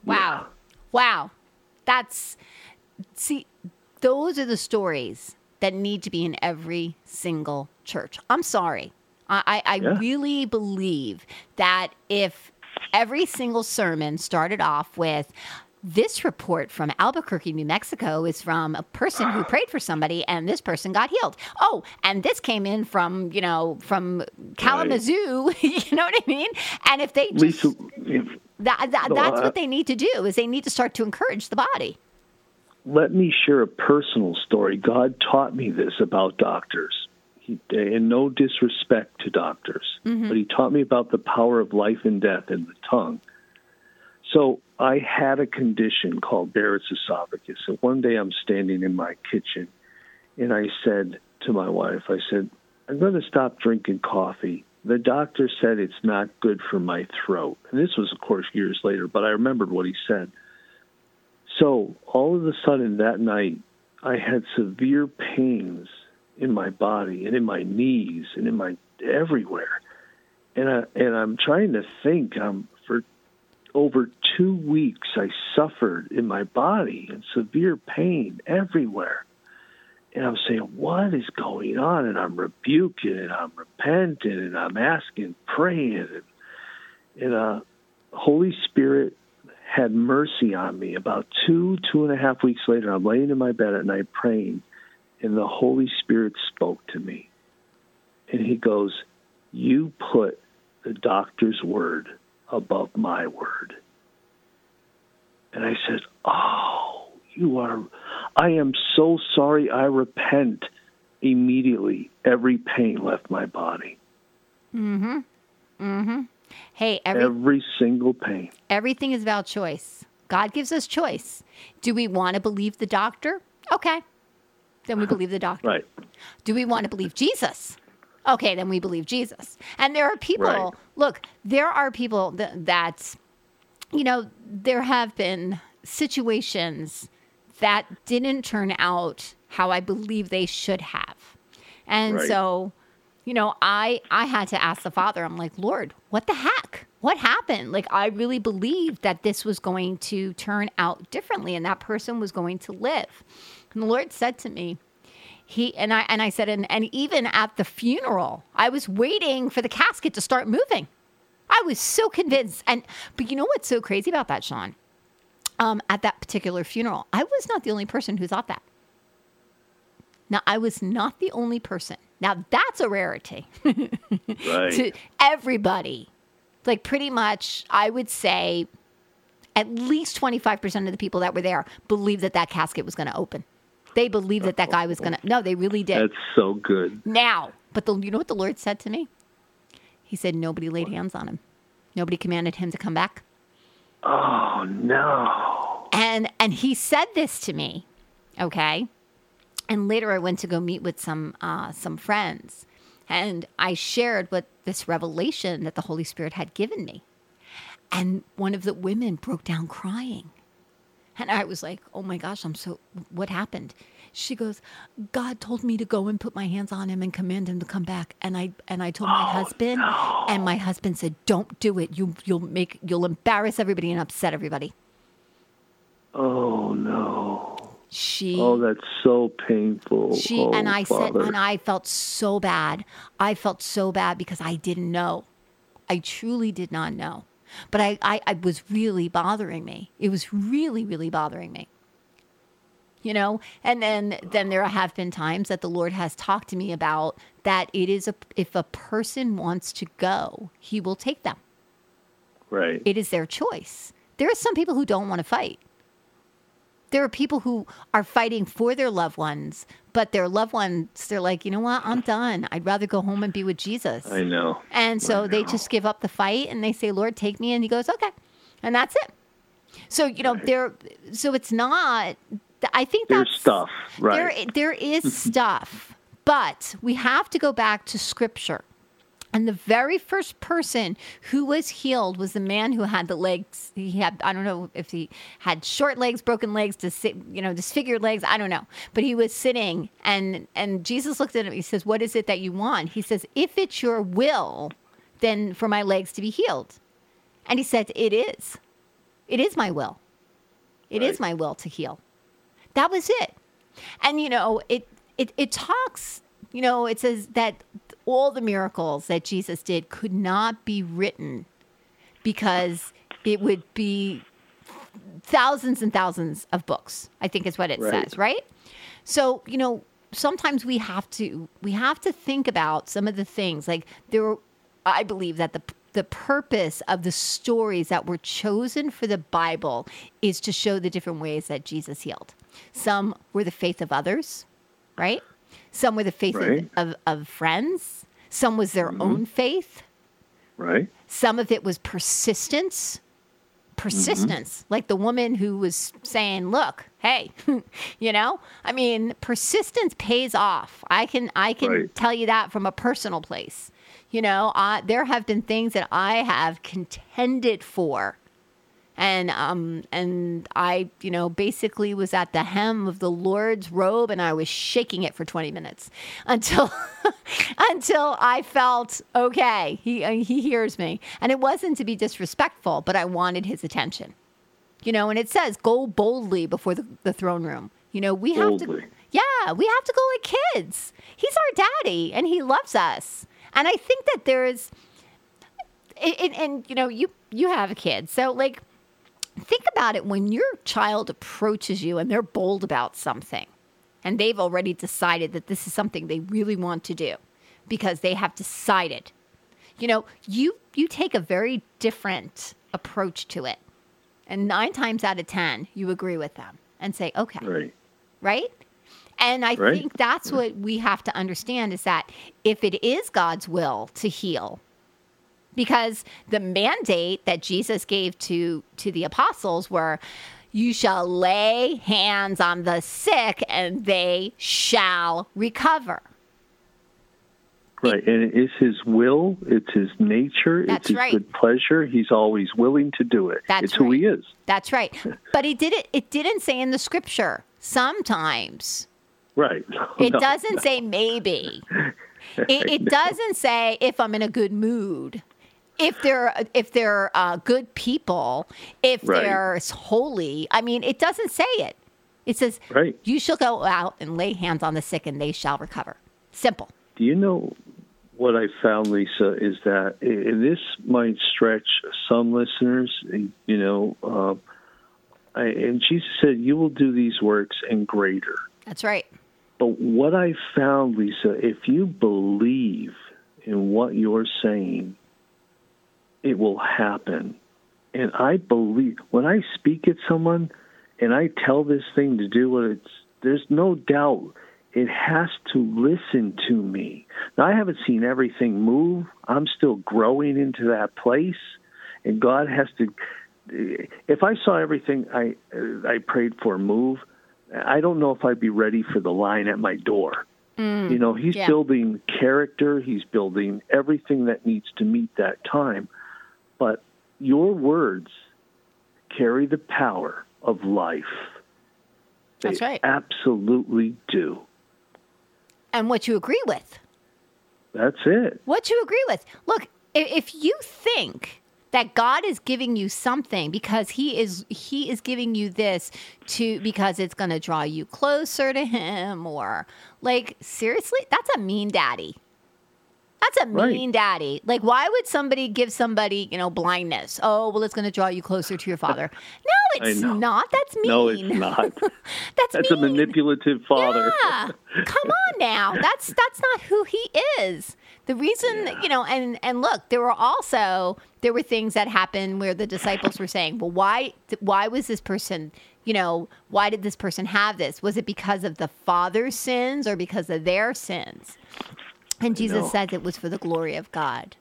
Wow. Yeah. Wow. That's, see, those are the stories that need to be in every single church. I'm sorry. I, I, I Yeah. really believe that if every single sermon started off with, this report from Albuquerque, New Mexico is from a person who prayed for somebody and this person got healed. Oh, and this came in from, you know, from Kalamazoo, you know what I mean? And if they just, Lisa, if, that, that, No, that's I- what they need to do is they need to start to encourage the body. Let me share a personal story. God taught me this about doctors. He, and no disrespect to doctors, mm-hmm. but he taught me about the power of life and death in the tongue. So I had a condition called Barrett's esophagus. And one day I'm standing in my kitchen and I said to my wife, I said, I'm going to stop drinking coffee. The doctor said it's not good for my throat. And this was, of course, years later, but I remembered what he said. So all of a sudden that night, I had severe pains in my body and in my knees and in my everywhere. And I and I'm trying to think. Um, for over two weeks, I suffered in my body and severe pain everywhere. And I'm saying, what is going on? And I'm rebuking and I'm repenting and I'm asking, praying, and, and uh, Holy Spirit had mercy on me. About two, two and a half weeks later, I'm laying in my bed at night praying, and the Holy Spirit spoke to me. And he goes, You put the doctor's word above my word. And I said, Oh, you are, I am so sorry. I repent. Immediately, every pain left my body. Mm-hmm. Mm-hmm. Hey, every, Every single pain. everything is about choice. God gives us choice. Do we want to believe the doctor? Okay. Then we believe the doctor. Right. Do we want to believe Jesus? Okay, then we believe Jesus. And there are people, Right. look, there are people that, that, you know, there have been situations that didn't turn out how I believe they should have. And Right. so, you know, I I had to ask the Father. I'm like, "Lord, what the heck? What happened?" Like I really believed that this was going to turn out differently and that person was going to live. And the Lord said to me, he and I and I said and, and even at the funeral, I was waiting for the casket to start moving. I was so convinced. And but you know what's so crazy about that, Shawn? Um, at that particular funeral, I was not the only person who thought that. Now, I was not the only person. Now, that's a rarity Right. to everybody. Like, pretty much, I would say at least 25% of the people that were there believed that that casket was going to open. They believed that that guy was going to, no, they really did. That's so good. now, but the, you know what the Lord said to me? He said, nobody laid hands on him. Nobody commanded him to come back. Oh, no. and and he said this to me okay and later i went to go meet with some uh, some friends and i shared what this revelation that the holy spirit had given me and one of the women broke down crying And I was like, oh my gosh, I'm so, what happened? She goes, God told me to go and put my hands on him and command him to come back. And I and I told my husband, and my husband said, "Don't do it. You you'll make you'll embarrass everybody and upset everybody." Oh no. She Oh, that's so painful. she oh, and I said, and I felt so bad. I felt so bad because I didn't know. I truly did not know. But I, I, I was really bothering me. It was really, really bothering me. You know, and then then there have been times that the Lord has talked to me about that it is a if a person wants to go, he will take them. right. It is their choice. There are some people who don't want to fight. There are people who are fighting for their loved ones, but their loved ones, they're like, you know what? I'm done. I'd rather go home and be with Jesus. I know. And so I they just give up the fight and they say, Lord, take me. And he goes, okay. And that's it. So, you know, Right. there, so it's not, I think There's that's stuff. Right. there, there is stuff, but we have to go back to scripture. And the very first person who was healed was the man who had the legs. He had, I don't know if he had short legs, broken legs, dis, you know, disfigured legs. I don't know. But he was sitting and, and Jesus looked at him. He says, What is it that you want? He says, If it's your will, then for my legs to be healed. And he said, It is. It is my will. It is Right. my will to heal. That was it. And you know, it it it talks, you know, it says that all the miracles that Jesus did could not be written because it would be thousands and thousands of books. I think is what it Right. says, right? So, you know, sometimes we have to we have to think about some of the things like there I believe that the the purpose of the stories that were chosen for the Bible is to show the different ways that Jesus healed. Some were the faith of others, right? Some were the faith Right. of, of, friends. Some was their mm-hmm. own faith. right. Some of it was persistence. Persistence, mm-hmm. like the woman who was saying, "Look, hey, you know, I mean, persistence pays off. I can, I can Right. tell you that from a personal place. You know, I, there have been things that I have contended for, and um, and I, you know, basically was at the hem of the Lord's robe, and I was shaking it for twenty minutes until until I felt okay. He he hears me, and it wasn't to be disrespectful, but I wanted his attention. You know, and it says, "Go boldly before the, the throne room." You know, we have to. Yeah, we have to go like kids. He's our daddy, and he loves us. And I think that there's, and, and, and you know, you you have a kid, so like, think about it when your child approaches you and they're bold about something, and they've already decided that this is something they really want to do, because they have decided. You know, you you take a very different approach to it, and nine times out of ten, you agree with them and say, okay Right. right? And I Right. think that's what we have to understand is that if it is God's will to heal, because the mandate that Jesus gave to to the apostles were you shall lay hands on the sick and they shall recover. Right. And it is his will, it's his nature, That's it's his right. good pleasure. He's always willing to do it. That's it's who he is. That's right. But he did it it didn't say in the scripture sometimes. Right. It No. doesn't say maybe. It, it doesn't say if I'm in a good mood. If they're if they're uh, good people, if Right. they're holy. I mean, it doesn't say it. It says, Right. "You shall go out and lay hands on the sick, and they shall recover." Simple. Do you know what I found, Lisa, is that and this might stretch some listeners. You know, uh, I, and Jesus said, "You will do these works and greater." That's right. But what I found, Lisa, if you believe in what you're saying, it will happen. And I believe when I speak at someone and I tell this thing to do what it's, there's no doubt it has to listen to me. Now, I haven't seen everything move. I'm still growing into that place. And God has to, if I saw everything I, I prayed for move, I don't know if I'd be ready for the line at my door. Mm, you know, he's yeah. building character, he's building everything that needs to meet that time. But your words carry the power of life. They That's right. Absolutely do. And what you agree with. That's it. What you agree with. Look, if you think that God is giving you something because he is he is giving you this to because it's going to draw you closer to him or like seriously, that's a mean daddy. That's a Right. mean daddy. Like why would somebody give somebody, you know, blindness? Oh, well it's going to draw you closer to your father. No, it's not. That's mean. No, it's not. That's, That's a manipulative father. Yeah. Come on now. That's that's not who he is. The reason, Yeah. you know, and and look, there were also there were things that happened where the disciples were saying, "Well, why why was this person, you know, why did this person have this? Was it because of the father's sins or because of their sins?" And Jesus know. says it was for the glory of God.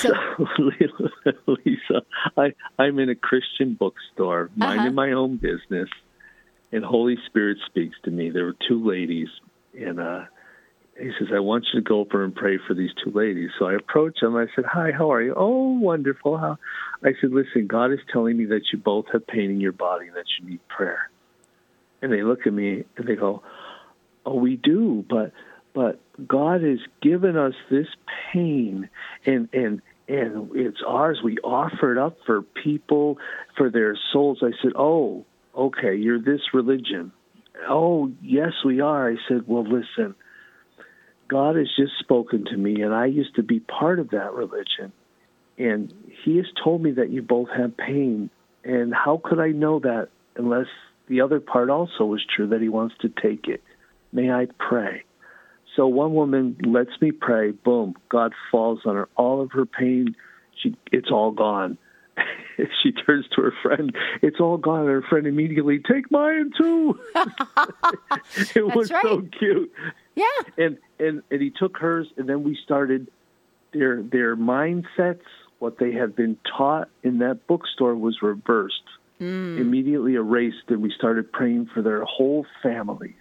So Lisa, I, I'm in a Christian bookstore, minding Uh-huh. my own business, and Holy Spirit speaks to me. There were two ladies, and uh, he says, I want you to go over and pray for these two ladies. So I approach them. I said, Hi, how are you? Oh, wonderful. How? I said, Listen, God is telling me that you both have pain in your body and that you need prayer. And they look at me and they go, Oh, we do, but but God has given us this pain and and and it's ours. We offer it up for people for their souls. I said, Oh, okay, you're this religion. Oh, yes, we are. I said, Well, listen, God has just spoken to me, and I used to be part of that religion. And He has told me that you both have pain. And how could I know that unless the other part also was true that He wants to take it? May I pray? So one woman lets me pray. Boom, God falls on her. All of her pain, she it's all gone. she turns to her friend. It's all gone. Her friend immediately take mine too. it was so cute yeah, and and and he took hers and then we started their their mindsets what they had been taught in that bookstore was reversed mm. immediately erased and we started praying for their whole families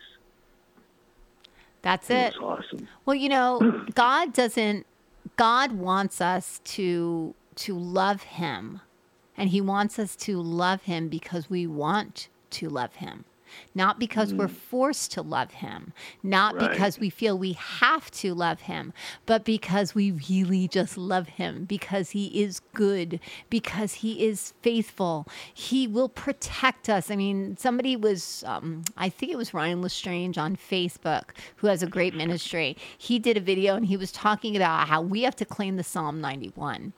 that's it awesome Well, you know, God doesn't God wants us to to love him. And he wants us to love him because we want to love him. Not because we're forced to love him, not Right. because we feel we have to love him, but because we really just love him, because he is good, because he is faithful. He will protect us. I mean, somebody was, um, I think it was Ryan Lestrange on Facebook, who has a great ministry. He did a video and he was talking about how we have to claim the Psalm 91.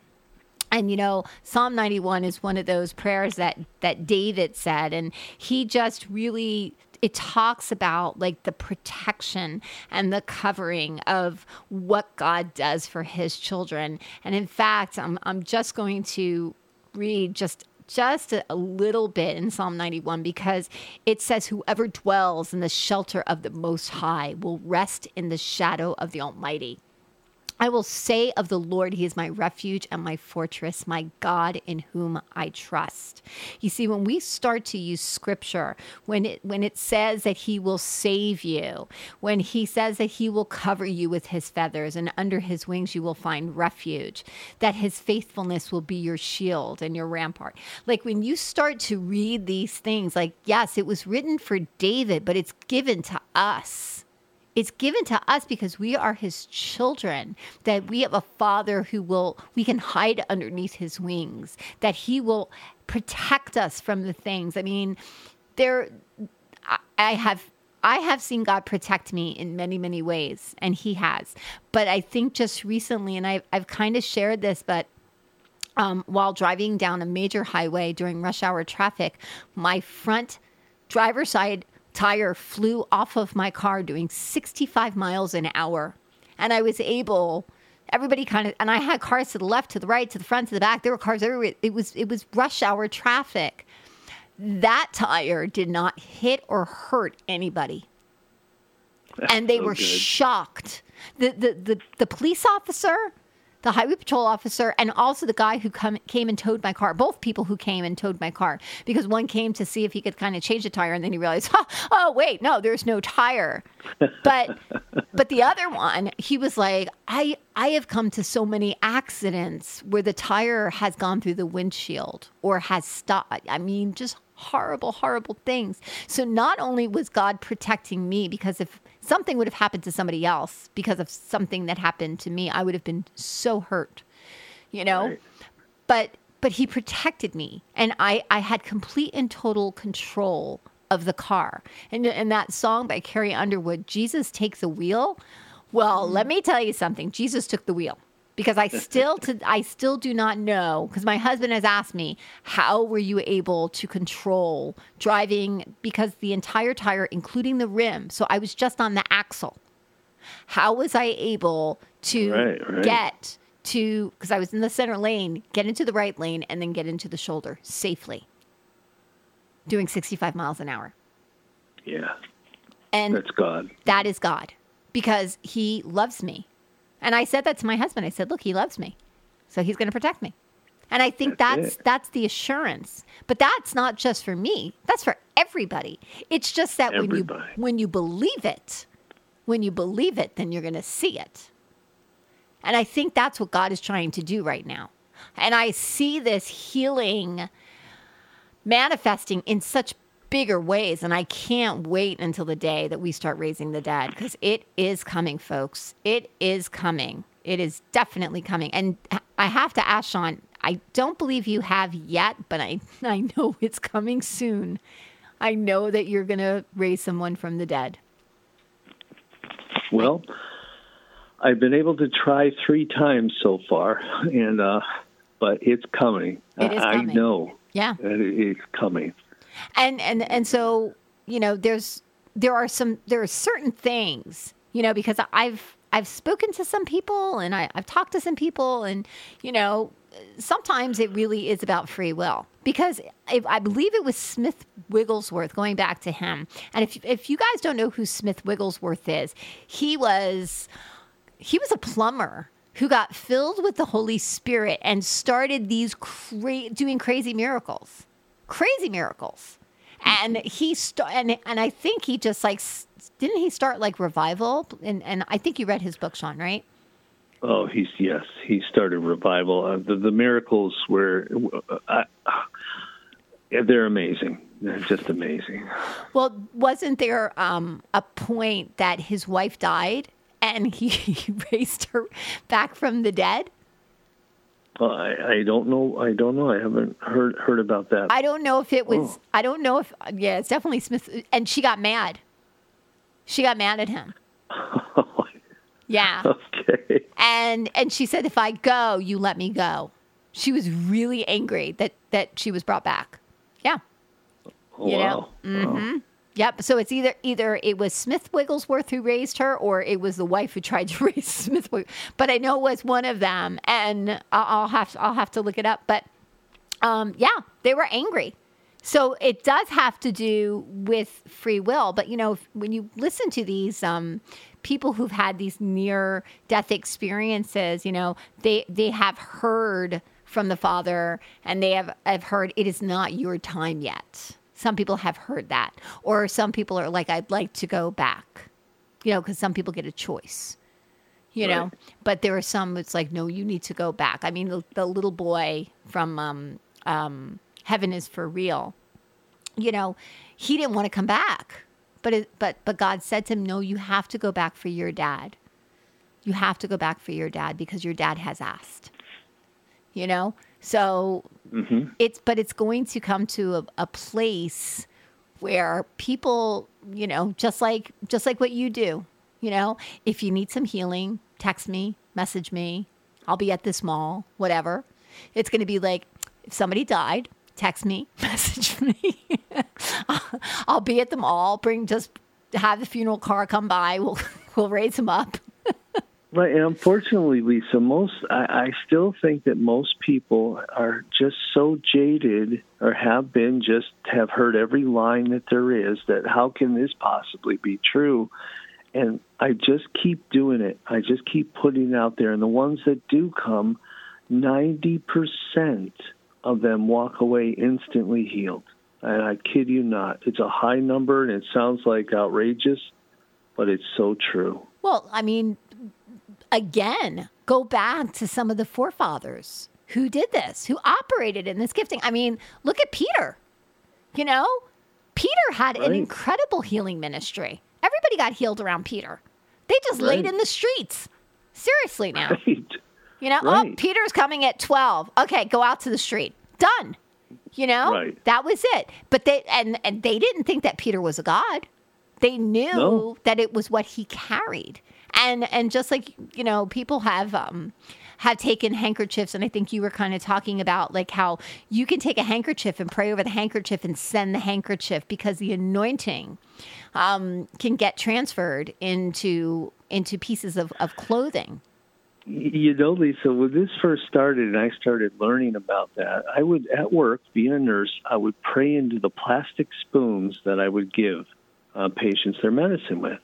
And you know, Psalm 91 is one of those prayers that that David said and he just really it talks about like the protection and the covering of what God does for his children. And in fact, I'm I'm just going to read just just a, little bit in Psalm 91 because it says whoever dwells in the shelter of the most high will rest in the shadow of the almighty. I will say of the Lord, He is my refuge and my fortress, my God in whom I trust. You see, when we start to use scripture, when it when it says that He will save you, when He says that He will cover you with His feathers and under His wings you will find refuge, that His faithfulness will be your shield and your rampart. Like when you start to read these things, like yes, it was written for David, but it's given to us it's given to us because we are his children that we have a father who will we can hide underneath his wings that he will protect us from the things i mean there I, I have I have seen God protect me in many, many ways, and He has. But I think just recently, and I've, I've kind of shared this, but um, while driving down a major highway during rush hour traffic, my front driver's side tire flew off of my car doing 65 miles an hour. And I was able, everybody kind of, and I had cars to the left, to the right, to the front, to the back. There were cars everywhere. It was, it was rush hour traffic. That tire did not hit or hurt anybody. and they so were good. shocked. The, the, the, the police officer, the highway patrol officer and also the guy who come, came and towed my car. Both people who came and towed my car because one came to see if he could kind of change the tire, and then he realized, oh, oh wait, no, there's no tire. But but the other one, he was like, I I have come to so many accidents where the tire has gone through the windshield or has stopped. I mean, just horrible, horrible things. So not only was God protecting me because if something would have happened to somebody else because of something that happened to me, I would have been so hurt, you know? Right. But but he protected me and I, I had complete and total control of the car. And and that song by Carrie Underwood, Jesus Take the Wheel. Well, let mm. me tell you something. Jesus took the wheel because I still to I still do not know because my husband has asked me how were you able to control driving? Because the entire tire including the rim so I was just on the axle. How was I able to right, right. get to because I was in the center lane get into the right lane and then get into the shoulder safely doing 65 miles an hour. Yeah. And that's God. that is God because he loves me and I said that to my husband. I said, "Look, he loves me, so he's going to protect me." And I think that's that's, that's, the assurance. But that's not just for me. That's for everybody. It's just that everybody. when you when you believe it, when you believe it, then you're going to see it. And I think that's what God is trying to do right now. And I see this healing manifesting in such bigger ways. And I can't wait until the day that we start raising the dead because it is coming, folks. It is coming. It is definitely coming. And I have to ask Shawn, I don't believe you have yet, but I, I know it's coming soon. I know that you're going to raise someone from the dead. Well, I've been able to try three times so far, and uh, but it's coming. It is coming. I know. Yeah, it's coming. And and and so you know, there's there are some there are certain things you know because I've I've spoken to some people and I, I've talked to some people and you know sometimes it really is about free will because I believe it was Smith Wigglesworth going back to him. And if if you guys don't know who Smith Wigglesworth is, he was he was a plumber who got filled with the Holy Spirit and started these cra- doing crazy miracles crazy miracles. And he st- and and I think he just like didn't he start like revival and and I think you read his book, Shawn, right? Oh, he's yes, he started revival. Uh, the, the miracles were, uh, they're amazing. They're just amazing. Well, wasn't there um, a point that his wife died and he raised her back from the dead? I, I don't know. I don't know. I haven't heard heard about that. I don't know if it was. Oh. I don't know if. Yeah, it's definitely Smith. And she got mad. She got mad at him. yeah. Okay. And and she said, "If I go, you let me go." She was really angry that that she was brought back. Yeah. Oh, you wow. know. Mm-hmm. Wow. Yep. So it's either either it was Smith Wigglesworth who raised her, or it was the wife who tried to raise Smith. But I know it was one of them, and I'll have I'll have to look it up. But um, yeah, they were angry. So it does have to do with free will. But you know, when you listen to these um, people who've had these near death experiences, you know, they they have heard from the Father, and they have have heard it is not your time yet some people have heard that. Or some people are like, I'd like to go back, you know, because some people get a choice, you right. know. But there are some it's like, no, you need to go back. I mean, the, the little boy from um, um, Heaven is for Real, you know, he didn't want to come back. But, it, but, but God said to him, no, you have to go back for your dad. You have to go back for your dad because your dad has asked, you know? So mm-hmm. it's, but it's going to come to a, a place where people, you know, just like just like what you do, you know, if you need some healing, text me, message me. I'll be at this mall, whatever. It's going to be like if somebody died, text me, message me. I'll be at the mall. Bring just have the funeral car come by. We'll we'll raise them up. And unfortunately, Lisa, most I, I still think that most people are just so jaded, or have been, just have heard every line that there is. That how can this possibly be true? And I just keep doing it. I just keep putting it out there. And the ones that do come, 90% of them walk away instantly healed. And I kid you not. It's a high number and it sounds like outrageous, but it's so true. Well, I mean, again, go back to some of the forefathers who did this, who operated in this gifting. I mean, look at Peter. You know, Peter had right. an incredible healing ministry. Everybody got healed around Peter. They just right. laid in the streets. Seriously now. Right. You know, oh, Peter's coming at 12. Okay, go out to the street. Done. You know? That was it. But they and and they didn't think that Peter was a god. They knew no. that it was what he carried. And and just like, you know, people have um have taken handkerchiefs and I think you were kind of talking about like how you can take a handkerchief and pray over the handkerchief and send the handkerchief because the anointing um, can get transferred into into pieces of, of clothing. You know, Lisa, when this first started and I started learning about that, I would, at work, being a nurse, I would pray into the plastic spoons that I would give uh, patients their medicine with.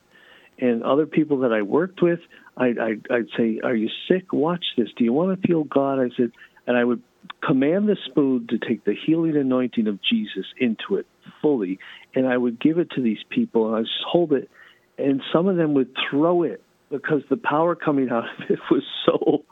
And other people that I worked with, I'd, I'd, I'd say, Are you sick? Watch this. Do you want to feel God? I said, and I would command the spoon to take the healing anointing of Jesus into it fully. And I would give it to these people, and I just hold it. And some of them would throw it because the power coming out of it was so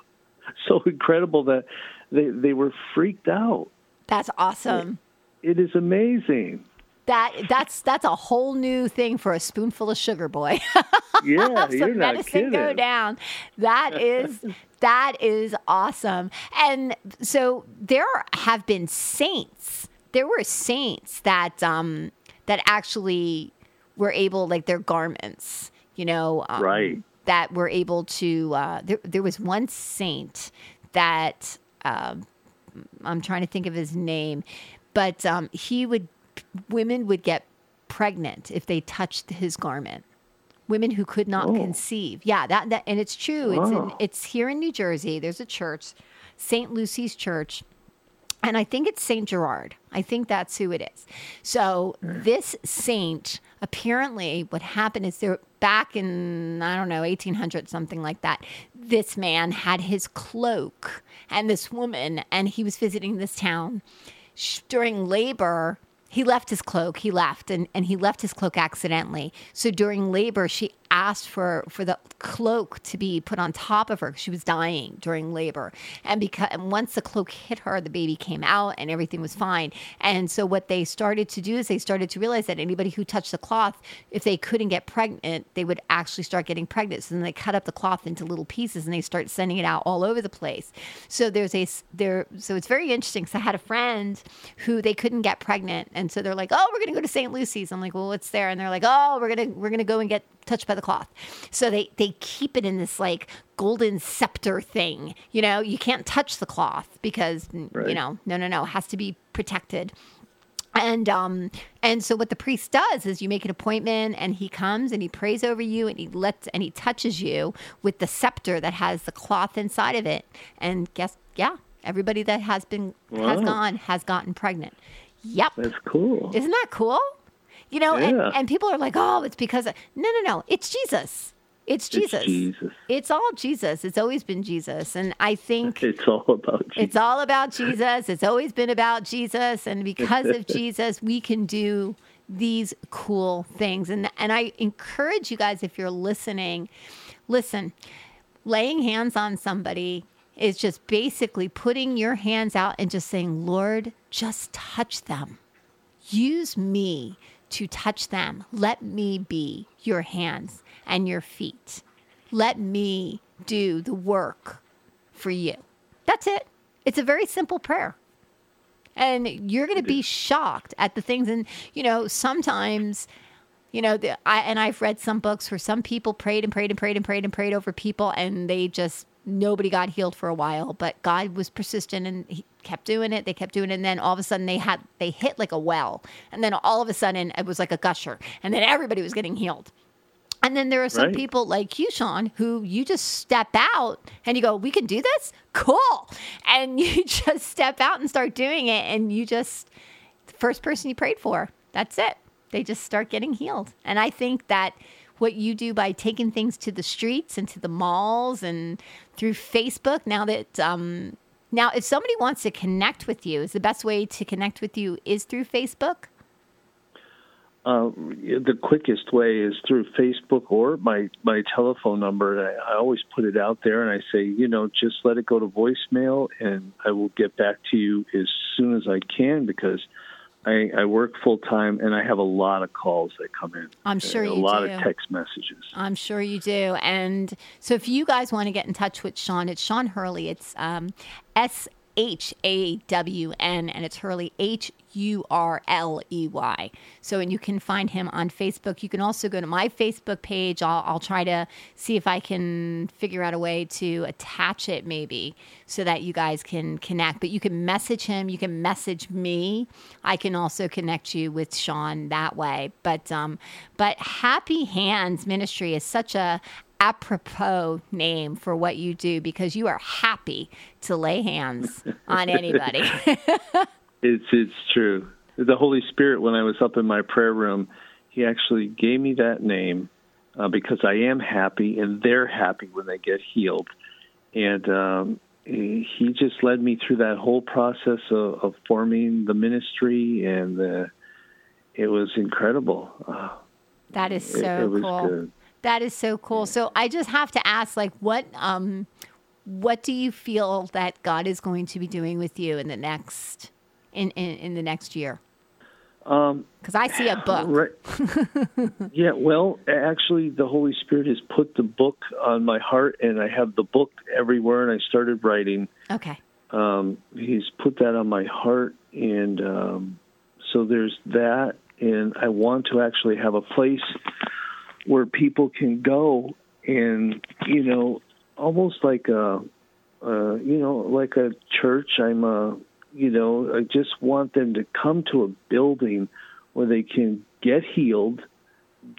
so incredible that they they were freaked out. That's awesome. it, it is amazing. That that's that's a whole new thing for a spoonful of sugar, boy. yeah, you're not medicine kidding. go down. That is that is awesome. And so there have been saints. There were saints that um that actually were able like their garments, you know, um, right that were able to. Uh, there, there was one saint that uh, I'm trying to think of his name, but um, he would women would get pregnant if they touched his garment. Women who could not oh. conceive. Yeah, that, that and it's true. It's in, it's here in New Jersey. There's a church, St. Lucy's Church and I think it's Saint Gerard. I think that's who it is. So this saint, apparently, what happened is there back in I don't know 1800 something like that. This man had his cloak, and this woman, and he was visiting this town during labor he left his cloak. He left and, and he left his cloak accidentally. So during labor she asked for for the cloak to be put on top of her because she was dying during labor. And because and once the cloak hit her the baby came out and everything was fine. And so what they started to do is they started to realize that anybody who touched the cloth if they couldn't get pregnant they would actually start getting pregnant. So then they cut up the cloth into little pieces and they start sending it out all over the place. So there's a there so it's very interesting because i had a friend who they couldn't get pregnant. And so they're like oh we're to go to st lucy's. I'm like well what's there? And they're like oh we're to we're to go and get touched by the cloth. So they they keep it in this like golden scepter thing. You know, you can't touch the cloth because right. you know, no, no, no, it has to be protected. And um and so what the priest does is you make an appointment and he comes and he prays over you and he lets and he touches you with the scepter that has the cloth inside of it. And guess yeah, everybody that has been wow. has gone has gotten pregnant. Yep. That's cool. Isn't that cool? You know, yeah. and, and people are like, oh, it's because of, no, no, no, it's Jesus. It's Jesus. It's Jesus. It's all Jesus. It's always been Jesus. And I think it's all about Jesus. It's all about Jesus. It's always been about Jesus. And because of Jesus, we can do these cool things. And and I encourage you guys if you're listening, listen, laying hands on somebody is just basically putting your hands out and just saying, Lord, just touch them. Use me to touch them. Let me be your hands and your feet. Let me do the work for you. That's it. It's a very simple prayer. And you're going to be shocked at the things. And, you know, sometimes, you know, the, I, and I've read some books where some people prayed and prayed and prayed and prayed and prayed over people and they just nobody got healed for a while, but God was persistent and he kept doing it. They kept doing it. And then all of a sudden they had, they hit like a well. And then all of a sudden it was like a gusher. And then everybody was getting healed. And then there are some right. people like you, Shawn, who you just step out and you go, we can do this? Cool. And you just step out and start doing it. And you just, the first person you prayed for, that's it. They just start getting healed. And I think that what you do by taking things to the streets and to the malls and through Facebook. Now that um, now, if somebody wants to connect with you, is the best way to connect with you is through Facebook. Uh, the quickest way is through Facebook or my my telephone number. I, I always put it out there, and I say, you know, just let it go to voicemail, and I will get back to you as soon as I can because I, I work full time and I have a lot of calls that come in. I'm sure you do. a lot do. of text messages. I'm sure you do. And so if you guys want to get in touch with Shawn, it's Shawn Hurley. It's um, S H A W N, and it's Hurley, H U R L E Y. So, and you can find him on Facebook. You can also go to my Facebook page. I'll, I'll try to see if I can figure out a way to attach it maybe so that you guys can connect. But you can message him, you can message me. I can also connect you with Shawn that way. But, um, but Happy Hands Ministry is such a apropos name for what you do because you are happy to lay hands on anybody. it's it's true. The Holy Spirit, when I was up in my prayer room, He actually gave me that name uh, because I am happy, and they're happy when they get healed. And um, He just led me through that whole process of, of forming the ministry, and the, it was incredible. Uh, that is so it, it cool. Good. That is so cool. So I just have to ask, like, what um, what do you feel that God is going to be doing with you in the next in in, in the next year? Because um, I see a book. Right. yeah, well, actually, the Holy Spirit has put the book on my heart, and I have the book everywhere, and I started writing. Okay. Um, he's put that on my heart, and um, so there's that, and I want to actually have a place where people can go and you know almost like a uh, you know like a church. I'm a you know i just want them to come to a building where they can get healed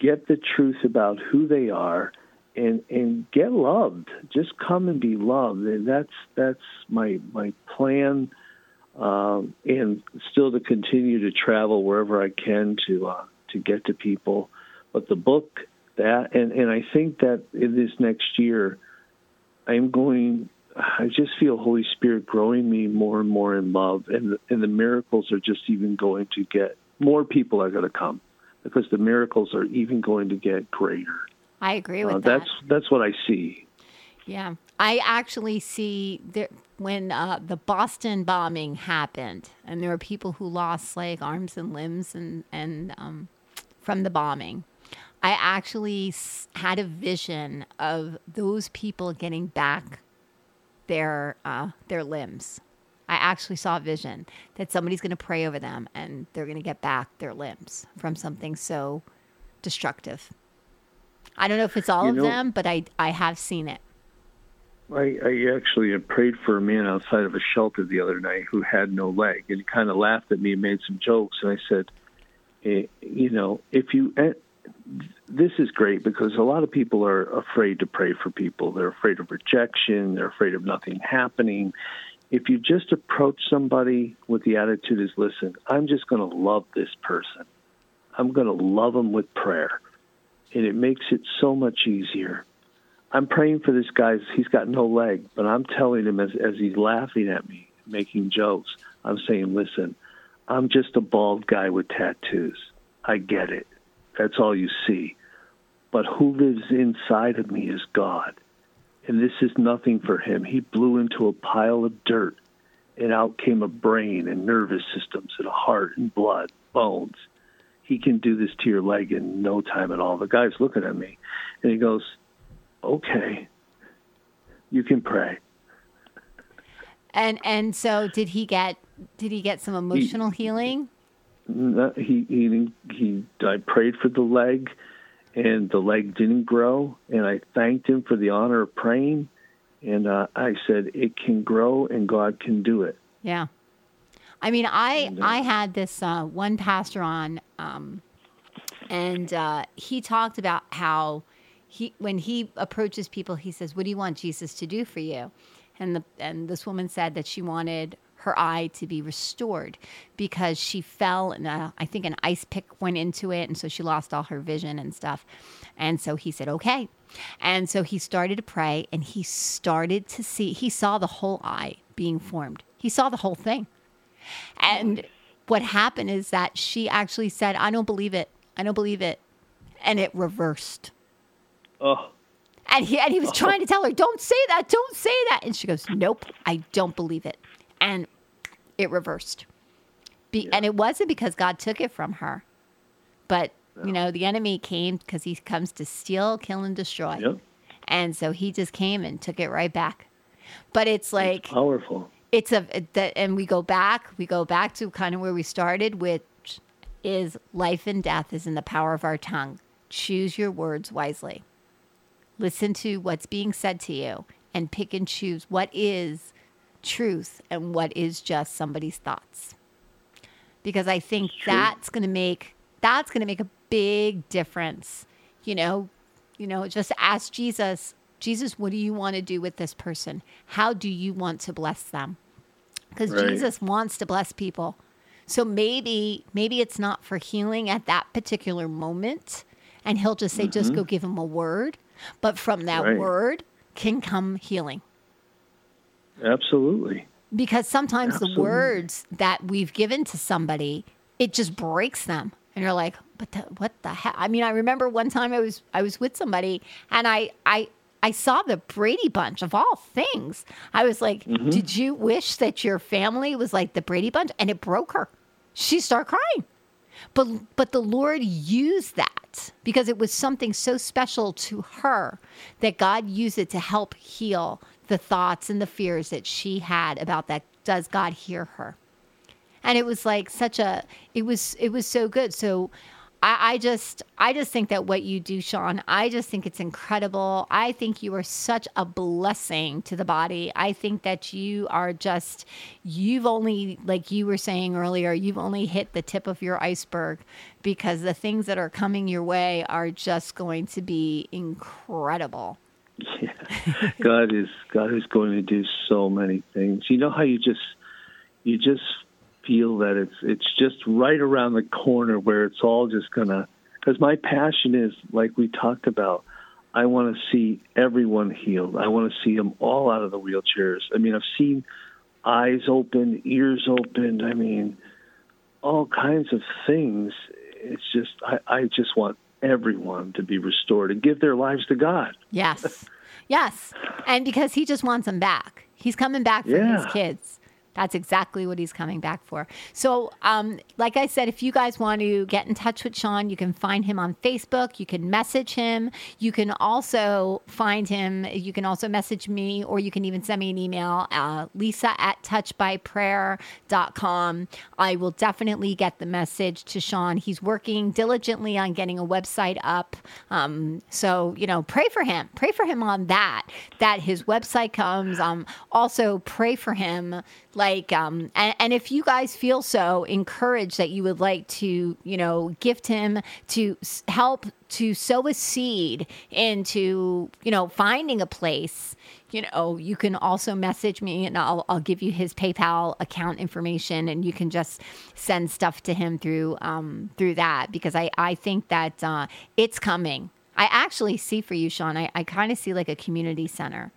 get the truth about who they are and and get loved. Just come and be loved. And that's that's my my plan um, and still to continue to travel wherever i can to uh, to get to people. But the book that and and I think that in this next year I'm going I just feel Holy Spirit growing me more and more in love and the, and the miracles are just even going to get more people are going to come because the miracles are even going to get greater. I agree with uh, that. That's that's what I see. Yeah, I actually see there when uh, the Boston bombing happened, and there were people who lost like arms and limbs and and um, from the bombing. I actually had a vision of those people getting back their uh, their limbs. I actually saw a vision that somebody's going to pray over them and they're going to get back their limbs from something so destructive. I don't know if it's all You of know- them, but I I have seen it. I, I actually prayed for a man outside of a shelter the other night who had no leg, and he kind of laughed at me and made some jokes. And I said, eh, you know, if you, eh, this is great because a lot of people are afraid to pray for people. They're afraid of rejection. They're afraid of nothing happening. If you just approach somebody with the attitude is, listen, I'm just going to love this person. I'm going to love them with prayer. And it makes it so much easier. I'm praying for this guy. He's got no leg, but I'm telling him as, as he's laughing at me, making jokes, I'm saying, listen, I'm just a bald guy with tattoos. I get it. That's all you see. But who lives inside of me is God. And this is nothing for him. He blew into a pile of dirt, and out came a brain and nervous systems and a heart and blood, bones. He can do this to your leg in no time at all. The guy's looking at me, and he goes, Okay, you can pray. And and so did he get did he get some emotional healing? He he he. I prayed for the leg, and the leg didn't grow. And I thanked him for the honor of praying. And uh, I said it can grow, and God can do it. Yeah. I mean, I And, uh, I had this uh, one pastor on, um, and uh, he talked about how he when he approaches people, he says, "What do you want Jesus to do for you?" And the and this woman said that she wanted her eye to be restored because she fell and uh, I think an ice pick went into it and so she lost all her vision and stuff. And so he said, "Okay." And so he started to pray and he started to see he saw the whole eye being formed. He saw the whole thing. And what happened is that she actually said, "I don't believe it. I don't believe it." And it reversed. Oh. And he, and he was oh. trying to tell her, don't say that, don't say that. And she goes, nope, I don't believe it. And it reversed. Be, yeah. And it wasn't because God took it from her, but, no. you know, the enemy came because he comes to steal, kill, and destroy. Yep. And so he just came and took it right back. But it's like it's powerful. It's a that, and we go back. We go back to kind of where we started, which is life and death is in the power of our tongue. Choose your words wisely. Listen to what's being said to you and pick and choose what is truth and what is just somebody's thoughts. Because I think that's going to make that's going to make a big difference. You know, you know, just ask Jesus, Jesus, what do you want to do with this person? How do you want to bless them? Because right. Jesus wants to bless people. So maybe maybe it's not for healing at that particular moment and he'll just say mm-hmm. just go give him a word but from that right. word can come healing. Absolutely. Because sometimes Absolutely. the words that we've given to somebody, it just breaks them. And you're like, but the, what the heck? I mean, I remember one time I was I was with somebody and I I I saw the Brady Bunch of all things. I was like, mm-hmm. did you wish that your family was like the Brady Bunch? And it broke her. She started crying. But but the Lord used that because it was something so special to her that God used it to help heal the thoughts and the fears that she had about that does God hear her? And it was like such a it was it was so good. So I, I, just I just think that what you do, Shawn, I just think it's incredible. I think you are such a blessing to the body. I think that you are just you've only like you were saying earlier, you've only hit the tip of your iceberg because the things that are coming your way are just going to be incredible. Yeah. God is God is going to do so many things. You know how you just you just feel that it's it's just right around the corner where it's all just gonna. Because my passion is like we talked about. I want to see everyone healed. I want to see them all out of the wheelchairs. I mean, I've seen eyes open, ears opened. I mean, all kinds of things. It's just I, I just want everyone to be restored and give their lives to God. Yes. Yes. And because he just wants them back. He's coming back for yeah. his kids. That's exactly what he's coming back for. So, um, like I said, if you guys want to get in touch with Shawn, you can find him on Facebook. You can message him. You can also find him. You can also message me, or you can even send me an email, uh, lisa at touchbyprayer.com. I will definitely get the message to Shawn. He's working diligently on getting a website up. Um, so, you know, pray for him. Pray for him on that, that his website comes. Um, also, pray for him like um and, and if you guys feel so encouraged that you would like to you know gift him to help to sow a seed into you know finding a place you know you can also message me and I'll, I'll give you his paypal account information and you can just send stuff to him through um, through that because i i think that uh, it's coming. I actually see for you shawn i, I kind of see like a community center.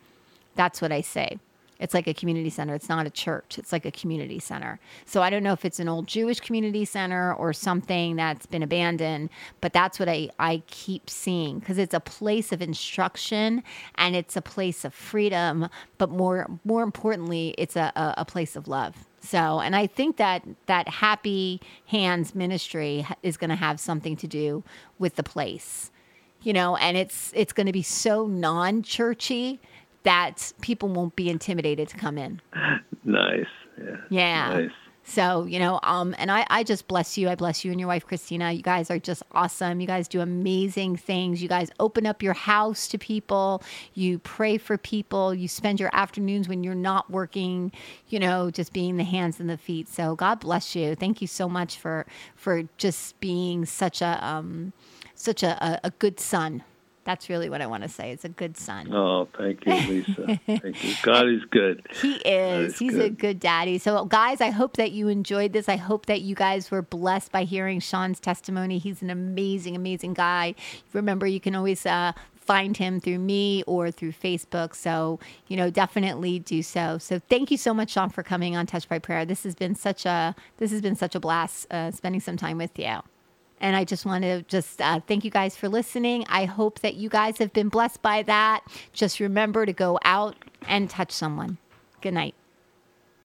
That's what i say it's like a community center. It's not a church. It's like a community center. So I don't know if it's an old Jewish community center or something that's been abandoned, but that's what I, I keep seeing because it's a place of instruction and it's a place of freedom, but more more importantly, it's a, a, a place of love. So, and I think that that Happy Hands ministry is going to have something to do with the place, you know, and it's it's going to be so non-churchy that people won't be intimidated to come in. Nice. Yeah. Yeah. Nice. So, you know, um, and I, I just bless you. I bless you and your wife, Christina. You guys are just awesome. You guys do amazing things. You guys open up your house to people. You pray for people. You spend your afternoons when you're not working, you know, just being the hands and the feet. So God bless you. Thank you so much for, for just being such a, um, such a, a, a good son That's really what I want to say. It's a good son. Oh, thank you, Lisa. thank you. God is good. He is. is He's a good. good daddy. So, guys, I hope that you enjoyed this. I hope that you guys were blessed by hearing Shawn's testimony. He's an amazing, amazing guy. Remember, you can always uh, find him through me or through Facebook. So, you know, definitely do so. So, thank you so much, Shawn, for coming on Touch by Prayer. This has been such a this has been such a blast uh, spending some time with you. And I just want to just uh, thank you guys for listening. I hope that you guys have been blessed by that. Just remember to go out and touch someone. Good night.